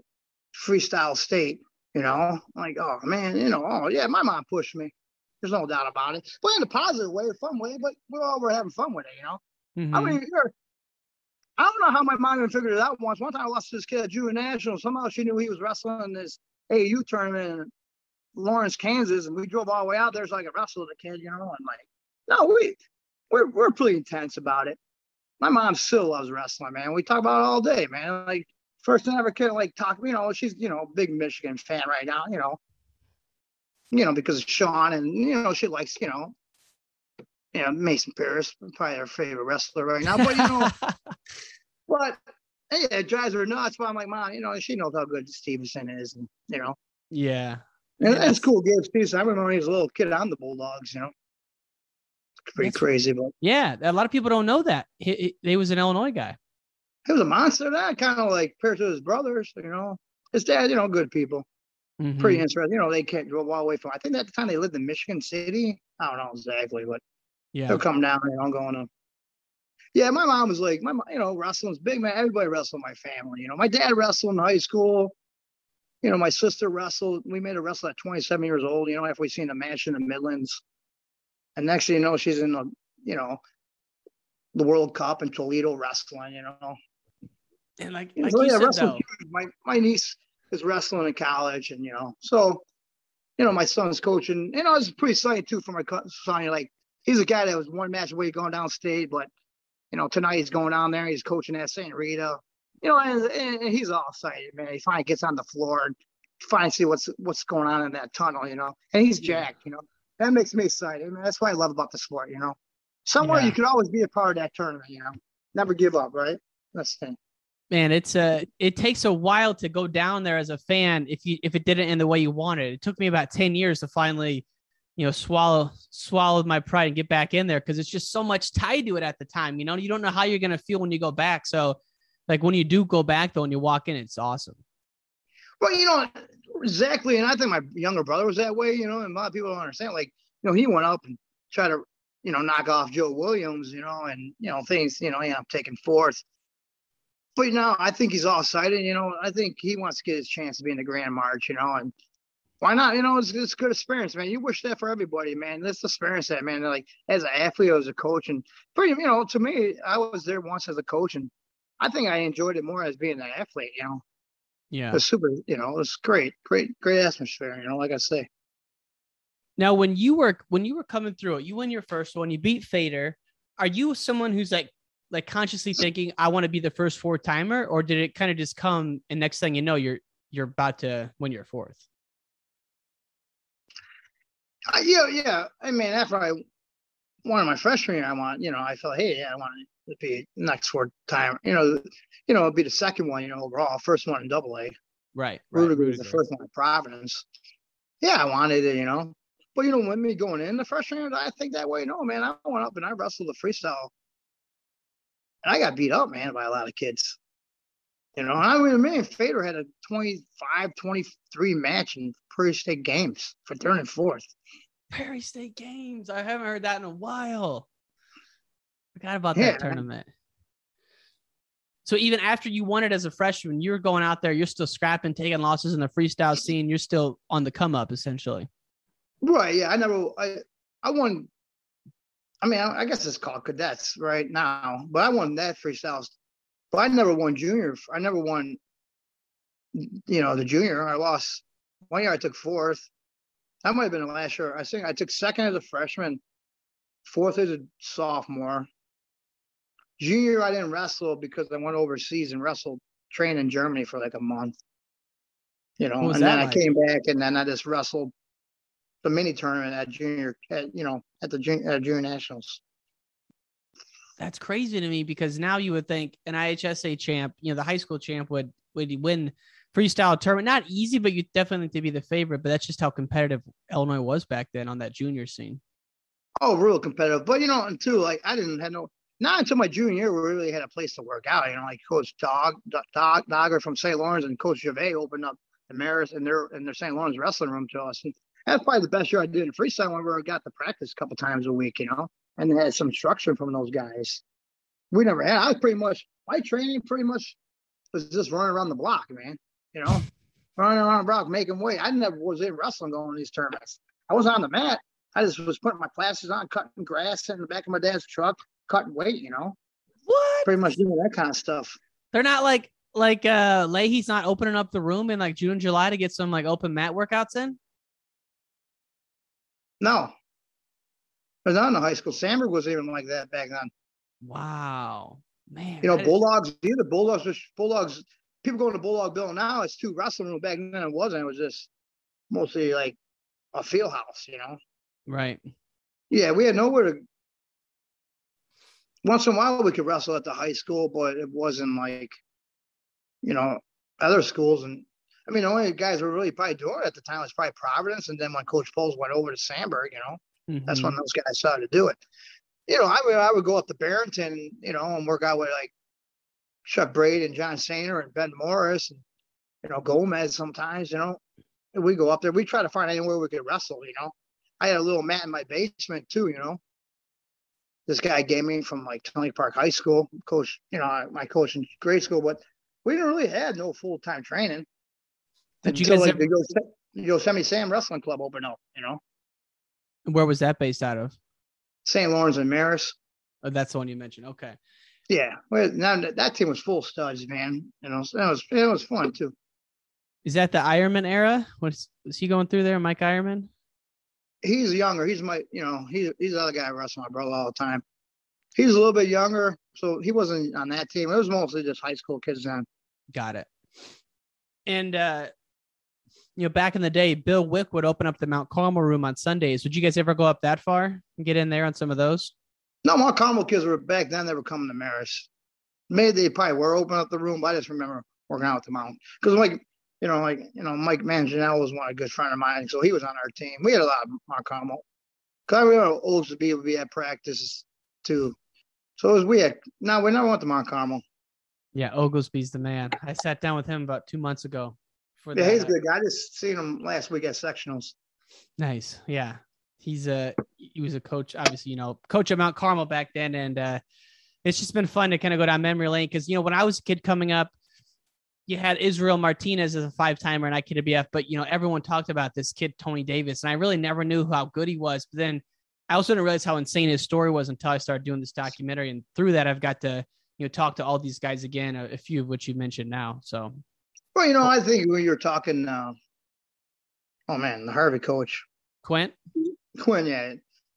freestyle state. You know, like, oh man, you know, oh yeah, my mom pushed me. There's no doubt about it. But in a positive way, a fun way, but we're all were having fun with it, you know. Mm-hmm. I mean, you're, I don't know how my mom even figured it out once. One time I lost this kid at Junior National. Somehow she knew he was wrestling in this AAU tournament in Lawrence, Kansas, and we drove all the way out there so I could wrestle the kid, you know. And like, no, we we're we're pretty intense about it. My mom still loves wrestling, man. We talk about it all day, man. Like first time ever kid like talk, you know, she's you know a big Michigan fan right now, you know. You know, because of Sean and you know, she likes, you know, you know, Mason Parris, probably her favorite wrestler right now. But you know, but hey, it drives her nuts. But I'm like, mom, you know, she knows how good Steveson is, and you know, Yeah. and it's cool. Gabe Steveson. I remember when he was a little kid on the Bulldogs. You know, it's pretty That's- crazy, but Yeah. A lot of people don't know that. He, he, he was an Illinois guy. He was a monster. That kind of like paired to his brothers. You know, his dad. You know, good people. Mhm. Pretty interesting. You know, they can't drove all the way from. I think at the time they lived in Michigan City. I don't know exactly, but Yeah. they'll come down. You know, going to. Yeah, my mom was like, my, mo- you know, wrestling's big, man. Everybody wrestled in my family. You know, my dad wrestled in high school. You know, my sister wrestled. We made her wrestle at 27 years old. You know, after we seen a match in the Midlands, and next thing you know, she's in the, you know, the World Cup in Toledo wrestling. You know, And like, like so yeah, said, though. My my niece is wrestling in college, and you know, so you know, my son's coaching. You know, it's pretty exciting too for my son. Like he's a guy that was one match away going downstate, but you know, tonight he's going down there. He's coaching at St. Rita. You know, and, and he's all excited, man. He finally gets on the floor and finally see what's what's going on in that tunnel. You know, and he's jacked. You know, that makes me excited, man. That's what I love about the sport. You know, somewhere Yeah. you could always be a part of that tournament. You know, never give up, right? That's the thing. Man, it's a. It takes a while to go down there as a fan if you if it didn't end the way you wanted. It took me about ten years to finally, you know, swallow swallow my pride and get back in there because it's just so much tied to it at the time. You know, you don't know how you're gonna feel when you go back. So, like when you do go back though, and you walk in, it's awesome. Well, you know, exactly. And I think my younger brother was that way, you know, and a lot of people don't understand. Like, you know, he went up and tried to, you know, knock off Joe Williams, you know, and, you know, things, you know, he ended up taking fourth. But now I think he's all excited, you know. I think he wants to get his chance to be in the Grand March, you know, and why not? You know, it's, it's a good experience, man. You wish that for everybody, man. Let's experience that, man. Like as an athlete, as a coach, and pretty, you know, to me, I was there once as a coach, and I think I enjoyed it more as being an athlete, you know. Yeah. It was super, you know, it was great, great, great atmosphere, you know, like I say. Now, when you were when you were coming through it, you win your first one, you beat Fader. Are you someone who's like like consciously thinking I want to be the first four timer, or did it kind of just come and next thing you know you're you're about to win your fourth? Uh, yeah, yeah. I mean, after I won my freshman year, I want, you know, I felt, hey, yeah, I want to be next four timer. you know, you know, it'd be the second one, you know, overall, first one in double A. Right. right. Rudiger was the first one in Providence. Yeah, I wanted it, you know. But you know, when me going in the freshman year, I think that way. No, man, I went up and I wrestled the freestyle, and I got beat up, man, by a lot of kids. You know, I mean, me and Fader had a 25, 23 match in Prairie State games for third and fourth. Prairie State Games. I haven't heard that in a while. Forgot about Yeah, that tournament. So even after you won it as a freshman, you're going out there, you're still scrapping, taking losses in the freestyle scene. You're still on the come up, essentially. Right. Yeah. I never. I I won. I mean, I, I guess it's called cadets right now, but I won that freestyle. But I never won junior. I never won. You know, the junior. I lost one year. I took fourth. That might have been the last year. I think I took second as a freshman, fourth as a sophomore. Junior, I didn't wrestle because I went overseas and wrestled, trained in Germany for like a month. You know, and then like? I came back and then I just wrestled the mini tournament at junior, at, you know, at the junior, at uh, junior nationals. That's crazy to me because now you would think an IHSA champ, you know, the high school champ would would win freestyle tournament. Not easy, but you definitely to be the favorite. But that's just how competitive Illinois was back then on that junior scene. Oh, real competitive. But you know, and too, like I didn't have no not until my junior year we really had a place to work out. You know, like Coach Dog, Dog Dogger from St. Lawrence and Coach Gervais opened up the Marist and their and their St. Lawrence wrestling room to us. And that's probably the best year I did in freestyle whenever I got to practice a couple times a week, you know, and had some structure from those guys. We never had. I was pretty much my training pretty much was just running around the block, man. You know, running around the block, making weight. I never was in wrestling going to these tournaments. I was on the mat. I just was putting my classes on, cutting grass in the back of my dad's truck, cutting weight. You know, what? Pretty much doing that kind of stuff. They're not like like uh Leahy's not opening up the room in like June, July to get some like open mat workouts in. No. But not in the high school. Sandburg was even like that back then. Wow. Man. You know, Bulldogs, is... the Bulldogs was Bulldogs, people going to Bulldog Bill now, it's two wrestling back then it wasn't. It was just mostly like a field house, you know. Right. Yeah, we had nowhere to once in a while we could wrestle at the high school, but it wasn't like, you know, other schools and I mean, the only guys were really probably doing it at the time was probably Providence, and then when Coach Poles went over to Sandburg, you know, mm-hmm. that's when mm-hmm. those guys started to do it. You know, I would I would go up to Barrington, you know, and work out with like Chuck Braid and John Sainer and Ben Morris and you know Gomez sometimes. You know, we go up there. We try to find anywhere we could wrestle. You know, I had a little mat in my basement too. You know, this guy gave me from like Tinley Park High School, coach. You know, my coach in grade school, but we didn't really have no full time training. Did you guys like ever... the Yosemite Sam Wrestling Club open up? You know, where was that based out of? St. Lawrence and Marist. Oh, that's the one you mentioned. Okay. Yeah, well, now that team was full studs, man. You know, that was it was fun too. Is that the Ironman era? What's is he going through there, Mike Ironman? He's younger. He's my, you know, he's he's the other guy I wrestle my brother all the time. He's a little bit younger, so he wasn't on that team. It was mostly just high school kids then. Got it. And uh you know, back in the day, Bill Wick would open up the Mount Carmel room on Sundays. Would you guys ever go up that far and get in there on some of those? No, Mount Carmel kids were back then. They were coming to Marist. Maybe they probably were opening up the room, but I just remember working out at the Mount because like you know, like you know, Mike Manganiello was one a good friend of mine, so he was on our team. We had a lot of Mount Carmel. Cause I remember Oaks to be able to be at practices too. So it was we had no, we never went to Mount Carmel. Yeah, Oglesby's the man. I sat down with him about two months ago for yeah, he's a good guy. I just seen him last week at sectionals. Nice. Yeah. He's a he was a coach, obviously, you know, coach at Mount Carmel back then. And uh it's just been fun to kind of go down memory lane because you know, when I was a kid coming up, you had Israel Martinez as a five timer and IKWF, but you know, everyone talked about this kid, Tony Davis, and I really never knew how good he was. But then I also didn't realize how insane his story was until I started doing this documentary. And through that, I've got to, you know, talk to all these guys again, a, a few of which you mentioned now. So well, you know, I think when you're talking, uh, oh man, the Harvey coach, Quint, Quinn, yeah,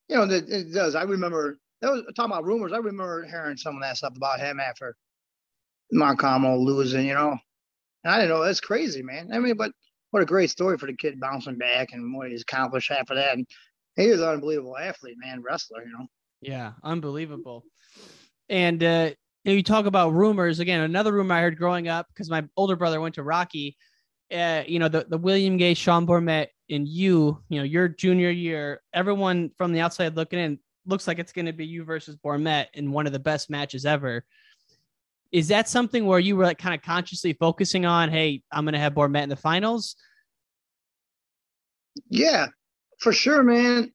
you know, it, it does. I remember that was talking about rumors. I remember hearing some of that stuff about him after Carmel losing, you know, and I didn't know that's crazy, man. I mean, but what a great story for the kid bouncing back and what he's accomplished after that. And he was an unbelievable athlete, man, wrestler, you know. Yeah, unbelievable. And uh, you talk about rumors again. Another rumor I heard growing up because my older brother went to Rocky. Uh, you know the the William Gay, Sean Bormet, and you. You know your junior year. Everyone from the outside looking in looks like it's going to be you versus Bormet in one of the best matches ever. Is that something where you were like kind of consciously focusing on? Hey, I'm going to have Bormet in the finals. Yeah, for sure, man.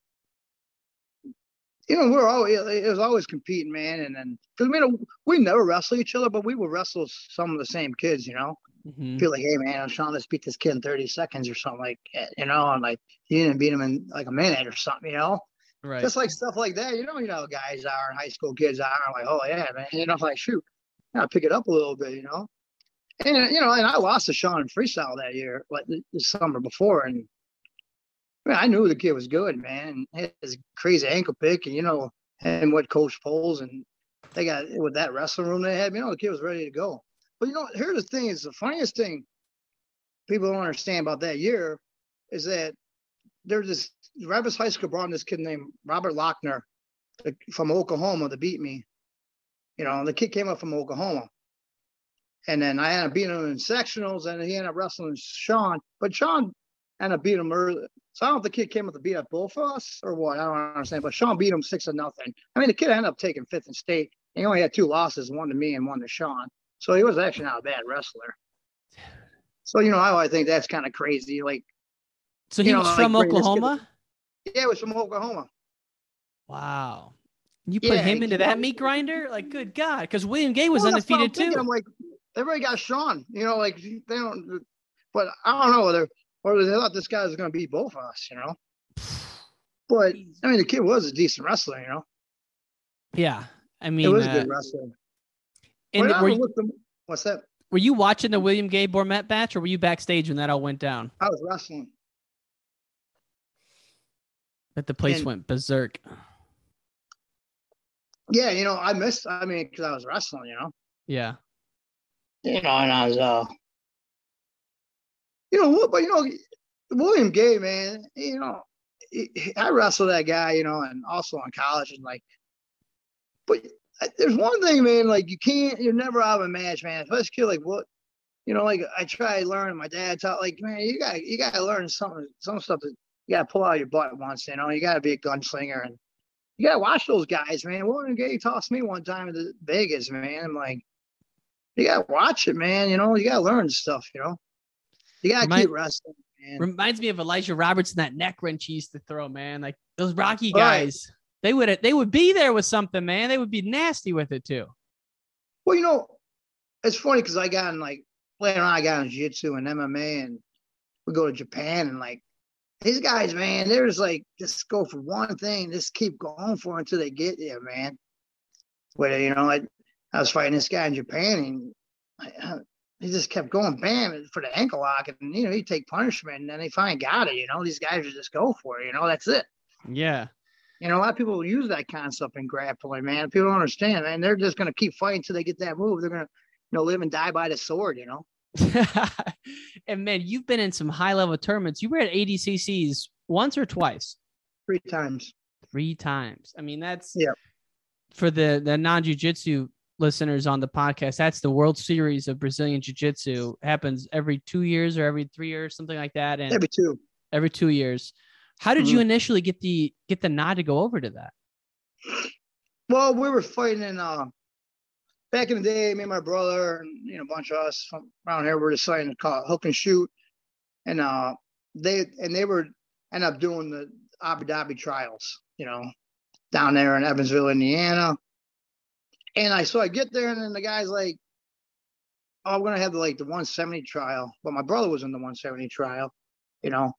You know, we we're always it was always competing, man. And then because we know we never wrestle each other, but we would wrestle some of the same kids, you know. Mm-hmm. Feel like, hey man, I'm trying to beat this kid in 30 seconds or something like that, you know, and like you didn't beat him in like a minute or something, you know. Right. Just like stuff like that, you know, you know, guys are and high school kids are like, oh yeah, man, you know, like shoot, I pick it up a little bit, you know. And you know, and I lost to Sean in freestyle that year, like the, the summer before, and I, mean, I knew the kid was good, man. His crazy ankle pick, and you know, and what Coach Poles and they got with that wrestling room they had, you know, the kid was ready to go. But you know, here's the thing: is the funniest thing people don't understand about that year is that there's this Rapids High School brought in this kid named Robert Lochner from Oklahoma to beat me. You know, the kid came up from Oklahoma. And then I ended up beating him in sectionals, and he ended up wrestling Sean. But Sean ended up beating him early. So I don't know if the kid came up to beat up both of us or what. I don't understand. But Sean beat him six to nothing. I mean, the kid ended up taking fifth in state. He only had two losses, one to me and one to Sean. So he was actually not a bad wrestler. So you know, I, I think that's kind of crazy. Like, so he was know, from like, Oklahoma. Yeah, he was from Oklahoma. Wow. You put yeah, him into that meat grinder? Like, good God. Because William Gay was well, undefeated too. I'm like, everybody got Sean. You know, like they don't but I don't know whether or they thought this guy was gonna beat both of us, you know. But I mean the kid was a decent wrestler, you know. Yeah. I mean it was uh, a good wrestler. And were you, what's that? Were you watching the William Gay Bormet match or were you backstage when that all went down? I was wrestling. But the place and, went berserk. Yeah, you know, I missed. I mean, because I was wrestling, you know. Yeah. You know, and I was, uh, you know? But you know, William Gay, man, you know, I wrestled that guy, you know, and also in college, and like, but uh, there's one thing, man, like you can't, you're never out of a match, man. Especially like what, you know, like I tried learning. My dad taught, like, man, you got, you got to learn something, some stuff that you got to pull out your butt once, you know. You got to be a gunslinger and you got to watch those guys, man. William Gay tossed me one time to Vegas, man. I'm like, you got to watch it, man. You know, you got to learn stuff, you know. You got to keep wrestling. Man. Reminds me of Elijah Robertson, that neck wrench he used to throw, man. Like those Rocky guys, right. they would they would be there with something, man. They would be nasty with it too. Well, you know, it's funny because I got in like later on, I got in jiu-jitsu and MMA, and we go to Japan, and like these guys, man, they're just like just go for one thing, just keep going for it until they get there, man. But you know, I, I was fighting this guy in Japan, and I, he just kept going bam for the ankle lock, and you know he take punishment, and then they finally got it. You know these guys would just go for it. You know that's it. Yeah. You know a lot of people use that concept in grappling, man. People don't understand, man. They're just gonna keep fighting until they get that move. They're gonna, you know, live and die by the sword. You know. and man, you've been in some high level tournaments. You were at ADCCs once or twice. Three times. Three times. I mean, that's yeah. For the the non jujitsu listeners on the podcast, that's the World Series of Brazilian Jiu Jitsu. Happens every two years or every three years, something like that. And every two. Every two years. How did mm-hmm. you initially get the get the nod to go over to that? Well, we were fighting in uh back in the day, me and my brother and you know a bunch of us from around here were deciding to call hook and shoot, and uh they and they were end up doing the Abu Dhabi trials, you know, down there in Evansville, Indiana. And I so I get there, and then the guy's like, "Oh, I'm gonna have the like the 170 trial," but my brother was in the 170 trial, you know.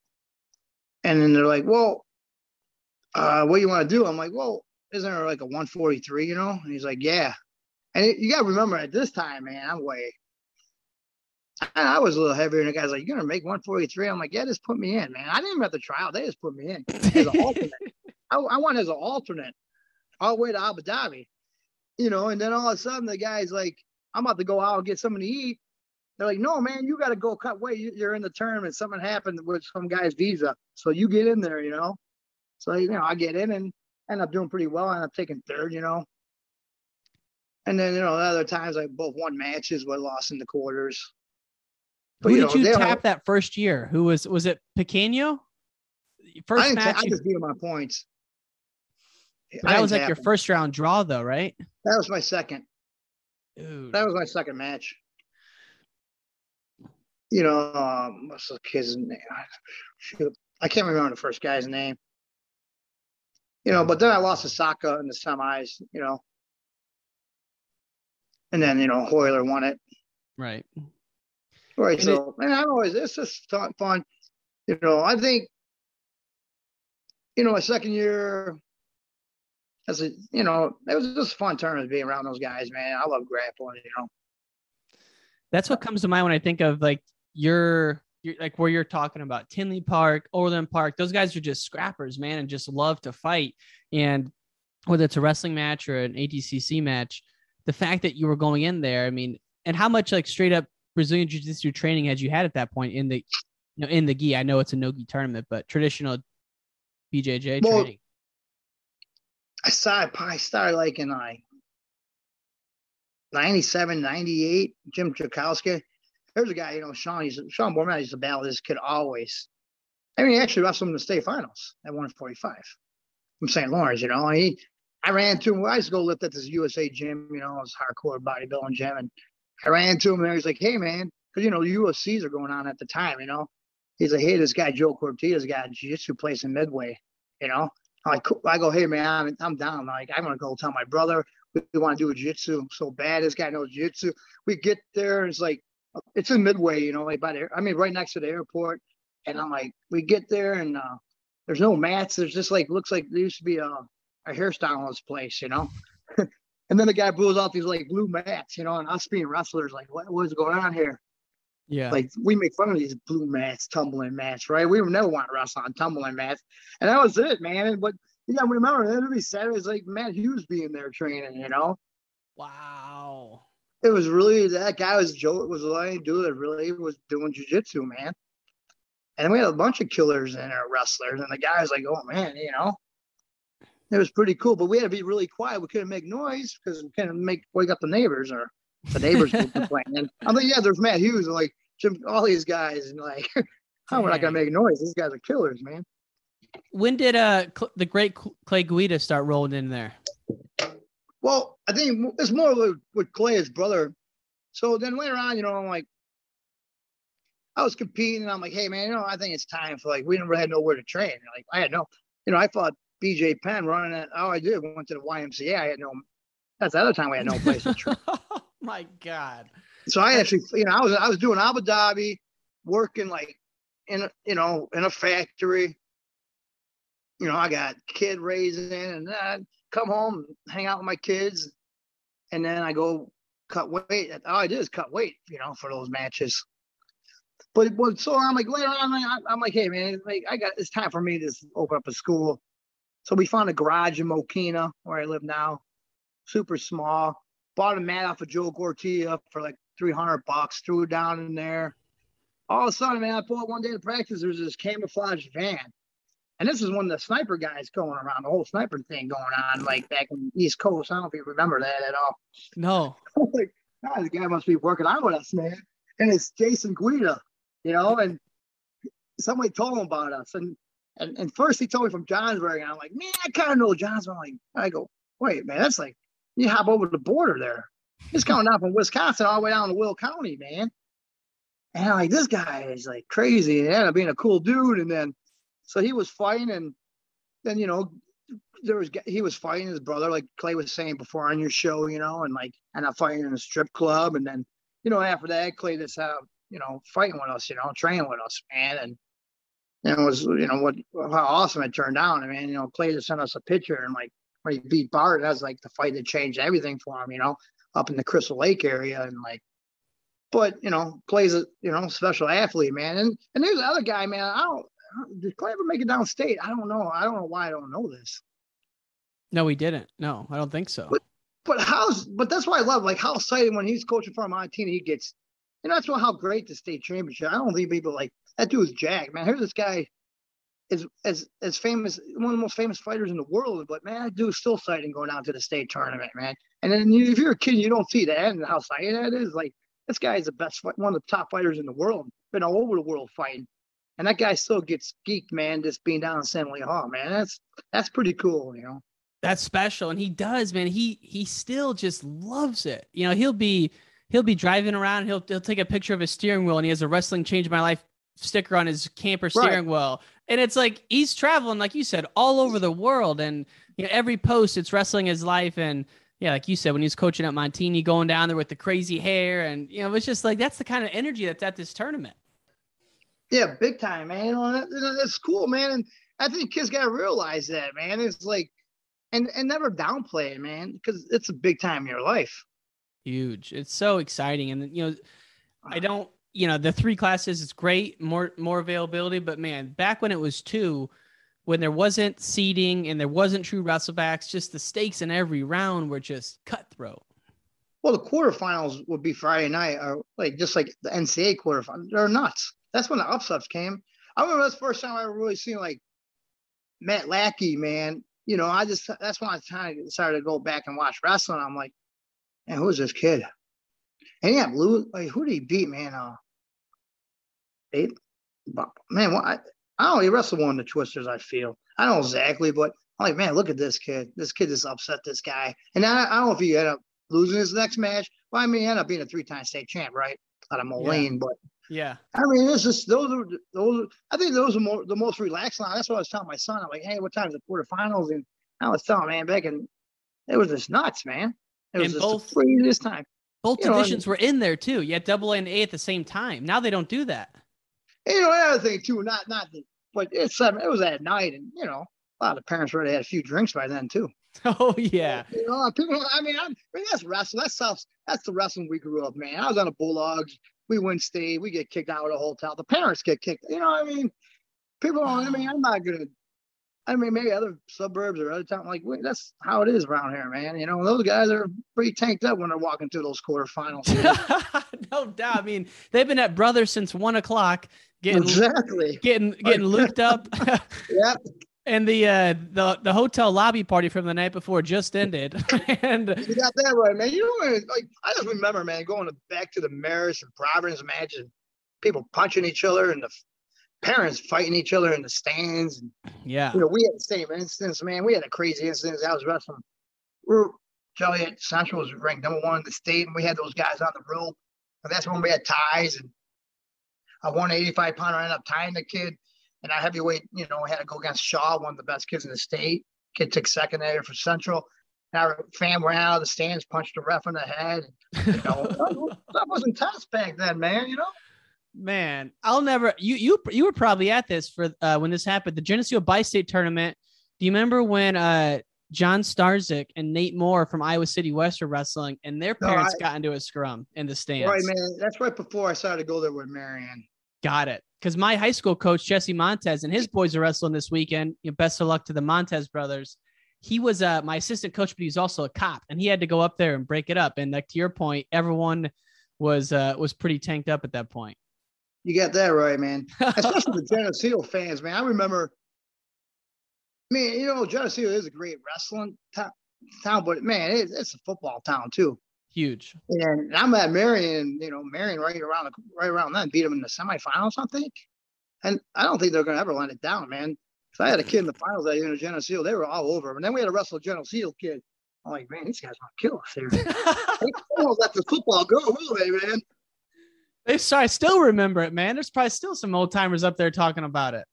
And then they're like, "Well, uh, what do you want to do?" I'm like, "Well, isn't there like a 143?" You know? And he's like, "Yeah." And it, you got to remember at this time, man, I'm way. I was a little heavier, and the guy's like, "You're gonna make 143." I'm like, "Yeah, just put me in, man." I didn't even have the trial; they just put me in as an alternate. I, I went as an alternate all the way to Abu Dhabi you know, and then all of a sudden the guy's like, I'm about to go out and get something to eat. They're like, no, man, you got to go cut weight. You're in the tournament. Something happened with some guy's visa. So you get in there, you know. So, you know, I get in and end up doing pretty well. I end up taking third, you know. And then, you know, other times I both won matches but lost in the quarters. But, Who you did know, you tap that first year? Who was was it Pequeno? First I match. I just beat my points. That was like your first round draw, though, right? That was my second. Dude. That was my second match. You know, um, what's the kid's name? Shoot, I can't remember the first guy's name. you know, but then I lost to Saka in the semis, you know. And then, you know, Royler won it. Right. Right. And so, man, I always, it's just fun. You know, I think, you know, my second year, as a, you know, it was just a fun tournament being around those guys, man. I love grappling, you know. That's what comes to mind when I think of like your, your like where you're talking about Tinley Park, Overland Park. Those guys are just scrappers, man, and just love to fight. And whether it's a wrestling match or an ADCC match, the fact that you were going in there, I mean, and how much like straight up Brazilian Jiu Jitsu training had you had at that point in the, you know, in the gi? I know it's a no gi tournament, but traditional BJJ Well, training. I started, I started like in like 97, 98, Jim Chakowski. There's a guy, you know, Sean, he's Sean Bormet used to battle this kid always. I mean, he actually wrestled him in the state finals at 145 from St. Lawrence, you know. He, I ran into him. I used to go lift at this USA gym, you know, it was hardcore bodybuilding gym. And I ran into him and he's like, hey, man, because, you know, the UFCs are going on at the time, you know. He's like, hey, this guy, Joe Cortez, got a jiu jitsu place in Midway, you know. I'm like. I go, hey, man, I'm, I'm down. Like, I'm to go tell my brother we, we want to do a jiu-jitsu so bad. This guy knows jiu-jitsu. We get there and it's like, it's in Midway, you know, like by the, I mean, right next to the airport. And I'm like, we get there and uh, there's no mats. There's just like, looks like there used to be a, a hairstylist place, you know? and then the guy blows out these like blue mats, you know, and us being wrestlers, like, what, what's going on here? Yeah. Like we make fun of these blue mats, tumbling mats, right? We would never want to wrestle on tumbling mats. And that was it, man. But you gotta remember, every Saturday was like Matt Hughes being there training, you know? Wow. It was really that guy was Joe was the only dude that really was doing jujitsu, man. And we had a bunch of killers in our wrestlers, and the guy was like, "Oh man, you know, it was pretty cool." But we had to be really quiet. We couldn't make noise because we couldn't make wake up the neighbors or the neighbors would complain. And I'm like, "Yeah, there's Matt Hughes and like Jim, all these guys, and like, how we're not gonna make noise? These guys are killers, man." When did uh Cl- the great Clay Guida start rolling in there? Well, I think it's more with, with Clay, his brother. So then later on, you know, I'm like, I was competing, and I'm like, hey man, you know, I think it's time for like we didn't really have nowhere to train. Like I had no, you know, I fought BJ Penn running at all I did went to the YMCA. I had no. That's the other time we had no place to train. my god. So I actually, you know, I was I was doing Abu Dhabi, working like in a, you know in a factory. You know, I got kid raising, and then I come home, hang out with my kids, and then I go cut weight. All I did is cut weight, you know, for those matches. But, but so I'm like later on, I'm, I'm like, hey man, like I got it's time for me to open up a school. So we found a garage in Mokena where I live now, super small. Bought a mat off of Joe Gortia for like 300 bucks, threw it down in there. All of a sudden, man, I pull up one day to practice. There's this camouflage van. And this is when the sniper guys going around, the whole sniper thing going on, like back in the East Coast. I don't know if you remember that at all. No. like, ah, the guy must be working out with us, man. And it's Jason Guida, you know, and somebody told him about us. And and, and first he told me from Johnsburg, and I'm like, man, I kind of know Johnsburg. I'm like, I go, wait, man, that's like you hop over the border there. He's coming down from Wisconsin all the way down to Will County, man. And I'm like, this guy is like crazy. And ended up being a cool dude. And then so he was fighting, and then you know, there was he was fighting his brother, like Clay was saying before on your show, you know, and like and I'm fighting in a strip club, and then you know after that, Clay just had you know fighting with us, you know, training with us, man, and. And it was, you know, what how awesome it turned out. I mean, you know, Clay just sent us a picture and like when he beat Bart, that was like the fight that changed everything for him, you know, up in the Crystal Lake area and like but you know, plays a you know special athlete, man. And and there's the other guy, man. I don't did Clay ever make it downstate? I don't know. I don't know why I don't know this. No, he didn't. No, I don't think so. But but how's but that's why I love like how excited when he's coaching for Montini, he gets and that's what how great the state championship. I don't think people like that dude's Jack, man. Here's this guy is as as famous, one of the most famous fighters in the world. But man, that dude's still exciting going down to the state tournament, man. And then you, if you're a kid, you don't see that and how exciting that is. Like this guy is the best, one of the top fighters in the world. Been all over the world fighting, and that guy still gets geeked, man. Just being down in San Lee Hall, man. That's that's pretty cool, you know. That's special, and he does, man. He he still just loves it. You know, he'll be he'll be driving around. He'll he'll take a picture of his steering wheel, and he has a wrestling change my life sticker on his camper steering right. wheel. And it's like he's traveling, like you said, all over the world. And you know, every post it's wrestling his life. And yeah, like you said, when he was coaching at Montini, going down there with the crazy hair, and you know, it's just like that's the kind of energy that's at this tournament. Yeah, big time, man. That's cool, man. And I think kids gotta realize that, man. It's like and and never downplay it, man, because it's a big time in your life. Huge. It's so exciting, and you know, I uh-huh. don't. You know, the three classes is great, more more availability, but man, back when it was two, when there wasn't seating and there wasn't true wrestlebacks, just the stakes in every round were just cutthroat. Well, the quarterfinals would be Friday night, or like just like the NCAA quarterfinals. They're nuts. That's when the upsets came. I remember that's the first time I ever really seen like Matt Lackey, man, you know, I just that's when I kind of decided to go back and watch wrestling. I'm like, man, who's this kid? And yeah, Blue, like who did he beat, man? Uh, eight, man, what? I, I don't know. He wrestled one of the twisters. I feel I don't know exactly, but I'm like, man, look at this kid. This kid just upset this guy. And I, I don't know if he ended up losing his next match. Well, I mean, he ended up being a three-time state champ, right? Out of Moline, yeah. but yeah. I mean, this is those are those. Are, I think those are more the most relaxed line. That's what I was telling my son. I'm like, hey, what time's the quarterfinals? And I was telling him, man back and it was just nuts, man. It was and both this time. Both you divisions know, were in there too. You had double A and A at the same time. Now they don't do that. You know, another thing too, not not the, but it's seven. It was at night, and you know, a lot of parents already had a few drinks by then too. Oh yeah. You know, people. I mean, I, I mean that's wrestling. That's stuff. That's the wrestling we grew up, man. I was on the Bulldogs we win state, we get kicked out of the hotel. The parents get kicked. You know, I mean, people. I mean, I'm not gonna. I mean, maybe other suburbs or other towns, like that's how it is around here, man. You know, those guys are pretty tanked up when they're walking through those quarterfinals. no doubt. I mean, they've been at brothers since one o'clock, getting exactly getting getting looped up. yeah, and the uh the the hotel lobby party from the night before just ended and you got that right man you know like i just remember man going back to the Marist and providence imagine people punching each other and the parents fighting each other in the stands and yeah you know we had the same instance man we had a crazy instance i was wrestling we're Joliet Central was ranked number one in the state, and we had those guys on the rope. And that's when we had ties, and I won a 185 pounder ended up tying the kid and our heavyweight, you know, had to go against Shaw, one of the best kids in the state. Kid took second there for Central. And our fan ran out of the stands, punched the ref in the head. You know, that wasn't intense back then, man. You know. Man, I'll never. You you you were probably at this for uh, when this happened. The Geneseo Bi-State tournament. Do you remember when uh, John Starzik and Nate Moore from Iowa City West were wrestling, and their parents no, I, got into a scrum in the stands? Right, man. That's right before I started to go there with Marian. Got it because my high school coach Jesse Montez and his boys are wrestling this weekend. You know, best of luck to the Montez brothers. He was uh, my assistant coach, but he's also a cop, and he had to go up there and break it up. And like to your point, everyone was uh, was pretty tanked up at that point. You got that right, man. Especially the Geneseo fans, man. I remember. I mean, you know, Geneseo is a great wrestling town, but man, it, it's a football town too. Huge. And I'm at Marian, you know, Marian right around the, right around then beat them in the semifinals, I think. And I don't think they're going to ever let it down, man. If I had a kid in the finals that year in Geneseo, they were all over. And then we had a wrestle Geneseo kid. I'm like, man, these guys want to kill us here. they won't let the football go, will they, man? They, I still remember it, man. There's probably still some old timers up there talking about it.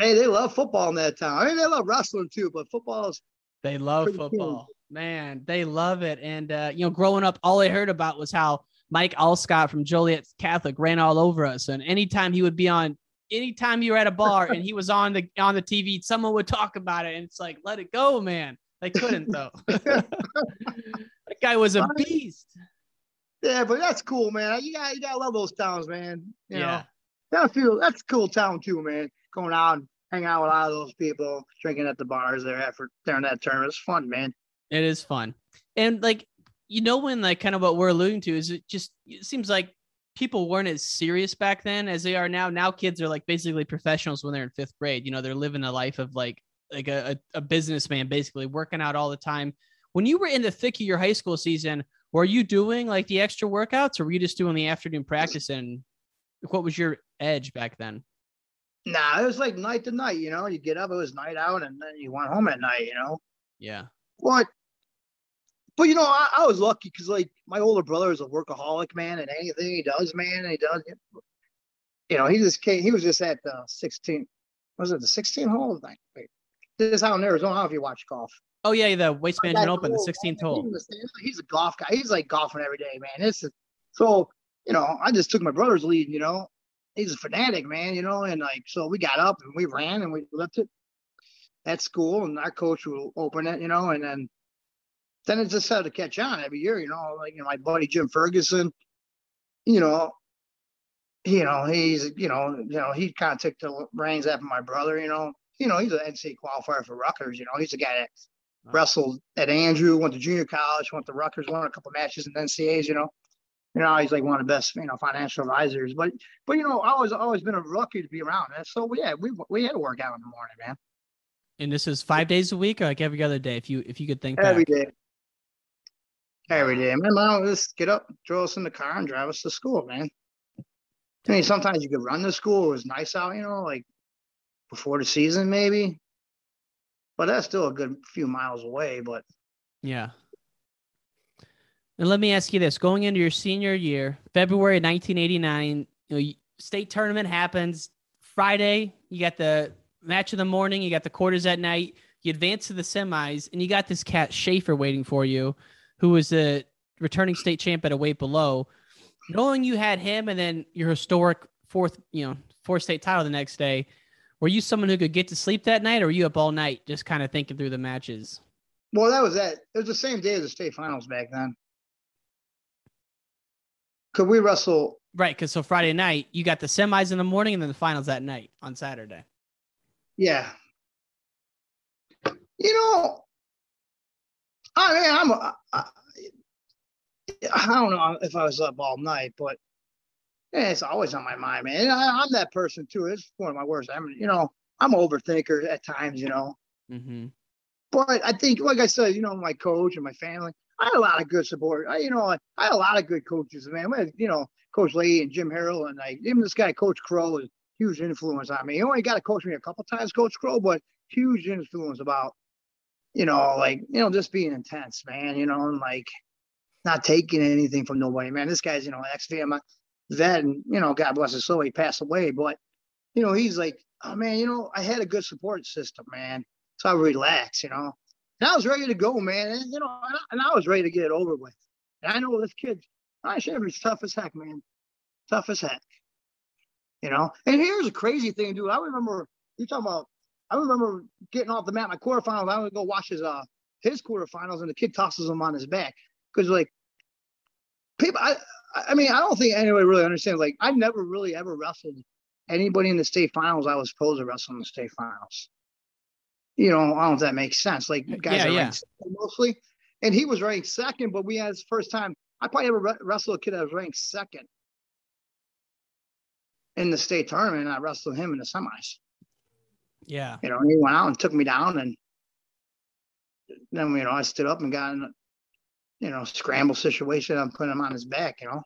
Man, they love football in that town. I mean, they love wrestling too, but football is. They love football. Cool. Man, they love it. And uh, you know, growing up, all I heard about was how Mike Alstott from Joliet Catholic ran all over us. And anytime he would be on, anytime you were at a bar and he was on the on the TV, someone would talk about it. And it's like, let it go, man. They couldn't though. that guy was a beast. Yeah, but that's cool, man. You got you gotta love those towns, man. You yeah. know, that feel that's a cool town too, man. Going out and hanging out with a lot of those people, drinking at the bars there after during that tournament. It's fun, man. It is fun. And like, you know, when like kind of what we're alluding to is it just it seems like people weren't as serious back then as they are now. Now kids are like basically professionals when they're in fifth grade. You know, they're living a life of like like a, a businessman, basically working out all the time. When you were in the thick of your high school season, were you doing like the extra workouts or were you just doing the afternoon practice and what was your edge back then? Nah, it was like night to night, you know. You get up, it was night out, and then you went home at night, you know. Yeah. What but you know, I, I was lucky because like my older brother is a workaholic, man, and anything he does, man, he does. you know, he just came. He was just at the 16. Was it the 16 hole? thing this is out in Arizona. I don't know if you watch golf. Oh yeah, the Waste Management Open, the 16th hole. He's a golf guy. He's like golfing every day, man. It's so you know. I just took my brother's lead. You know, he's a fanatic, man. You know, and like so we got up and we ran and we left it at school, and our coach will open it. You know, and then then it just started to catch on every year. You know, like you know, my buddy Jim Ferguson. You know, you know he's you know you know he kind of took the reins after my brother. You know, you know he's an NCAA qualifier for Rutgers. You know, he's a guy that Uh-huh. wrestled at Andrew, went to junior college, went to Rutgers, won a couple matches in NCAAs, you know. You know, he's like one of the best, you know, financial advisors. But but you know, I always always been a lucky to be around. And so yeah, we we had to work out in the morning, man. And this is five days a week or like every other day if you if you could think every back. day. Every day. My mom would just get up, throw us in the car and drive us to school, man. I mean, sometimes you could run to school. It was nice out, you know, like before the season, maybe but that's still a good few miles away. But yeah. And let me ask you this: going into your senior year, February 1989, you know, state tournament happens Friday. You got the match in the morning. You got the quarters at night. You advance to the semis, and you got this cat Schaefer waiting for you, who was the returning state champ at a weight below. Knowing you had him, and then your historic fourth, you know, fourth state title the next day, were you someone who could get to sleep that night, or were you up all night just kind of thinking through the matches? Well, that was that. It was the same day as the state finals back then. Could we wrestle? Right, because so Friday night you got the semis in the morning and then the finals that night on Saturday. Yeah. You know, I mean, I'm. I, I don't know if I was up all night, but yeah, it's always on my mind, man. I, am that person too. It's one of my worst. I'm, you know, I'm overthinker at times, you know. Mm-hmm. But I think, like I said, you know, my coach and my family, I had a lot of good support. I, you know, I, I had a lot of good coaches, man. Had, you know, Coach Lee and Jim Harrell, and like even this guy, Coach Crow, is huge influence on me. He only got to coach me a couple times, Coach Crow, but huge influence about, you know, like you know, just being intense, man. You know, and like not taking anything from nobody, man. This guy's, you know, ex And you know, God bless his soul, he passed away. But you know, he's like, oh man, you know, I had a good support system, man. So I relaxed, you know, and I was ready to go, man. And, you know, and I, and I was ready to get it over with. And I know this kid, I Chevrolet's tough as heck, man, tough as heck. You know, and here's a crazy thing, dude. I remember you talking about. I remember getting off the mat in my quarterfinals. I would go watch his uh his quarterfinals, and the kid tosses him on his back because like people. I I mean, I don't think anybody really understands. Like, I never really ever wrestled anybody in the state finals I was supposed to wrestle in the state finals. You know, I don't know if that makes sense. Like, guys yeah, are yeah. mostly, and he was ranked second, but we had his first time. I probably ever re- wrestled a kid that was ranked second in the state tournament, and I wrestled him in the semis. Yeah. You know, he went out and took me down, and then you know I stood up and got in you know, scramble situation. I'm putting him on his back, you know.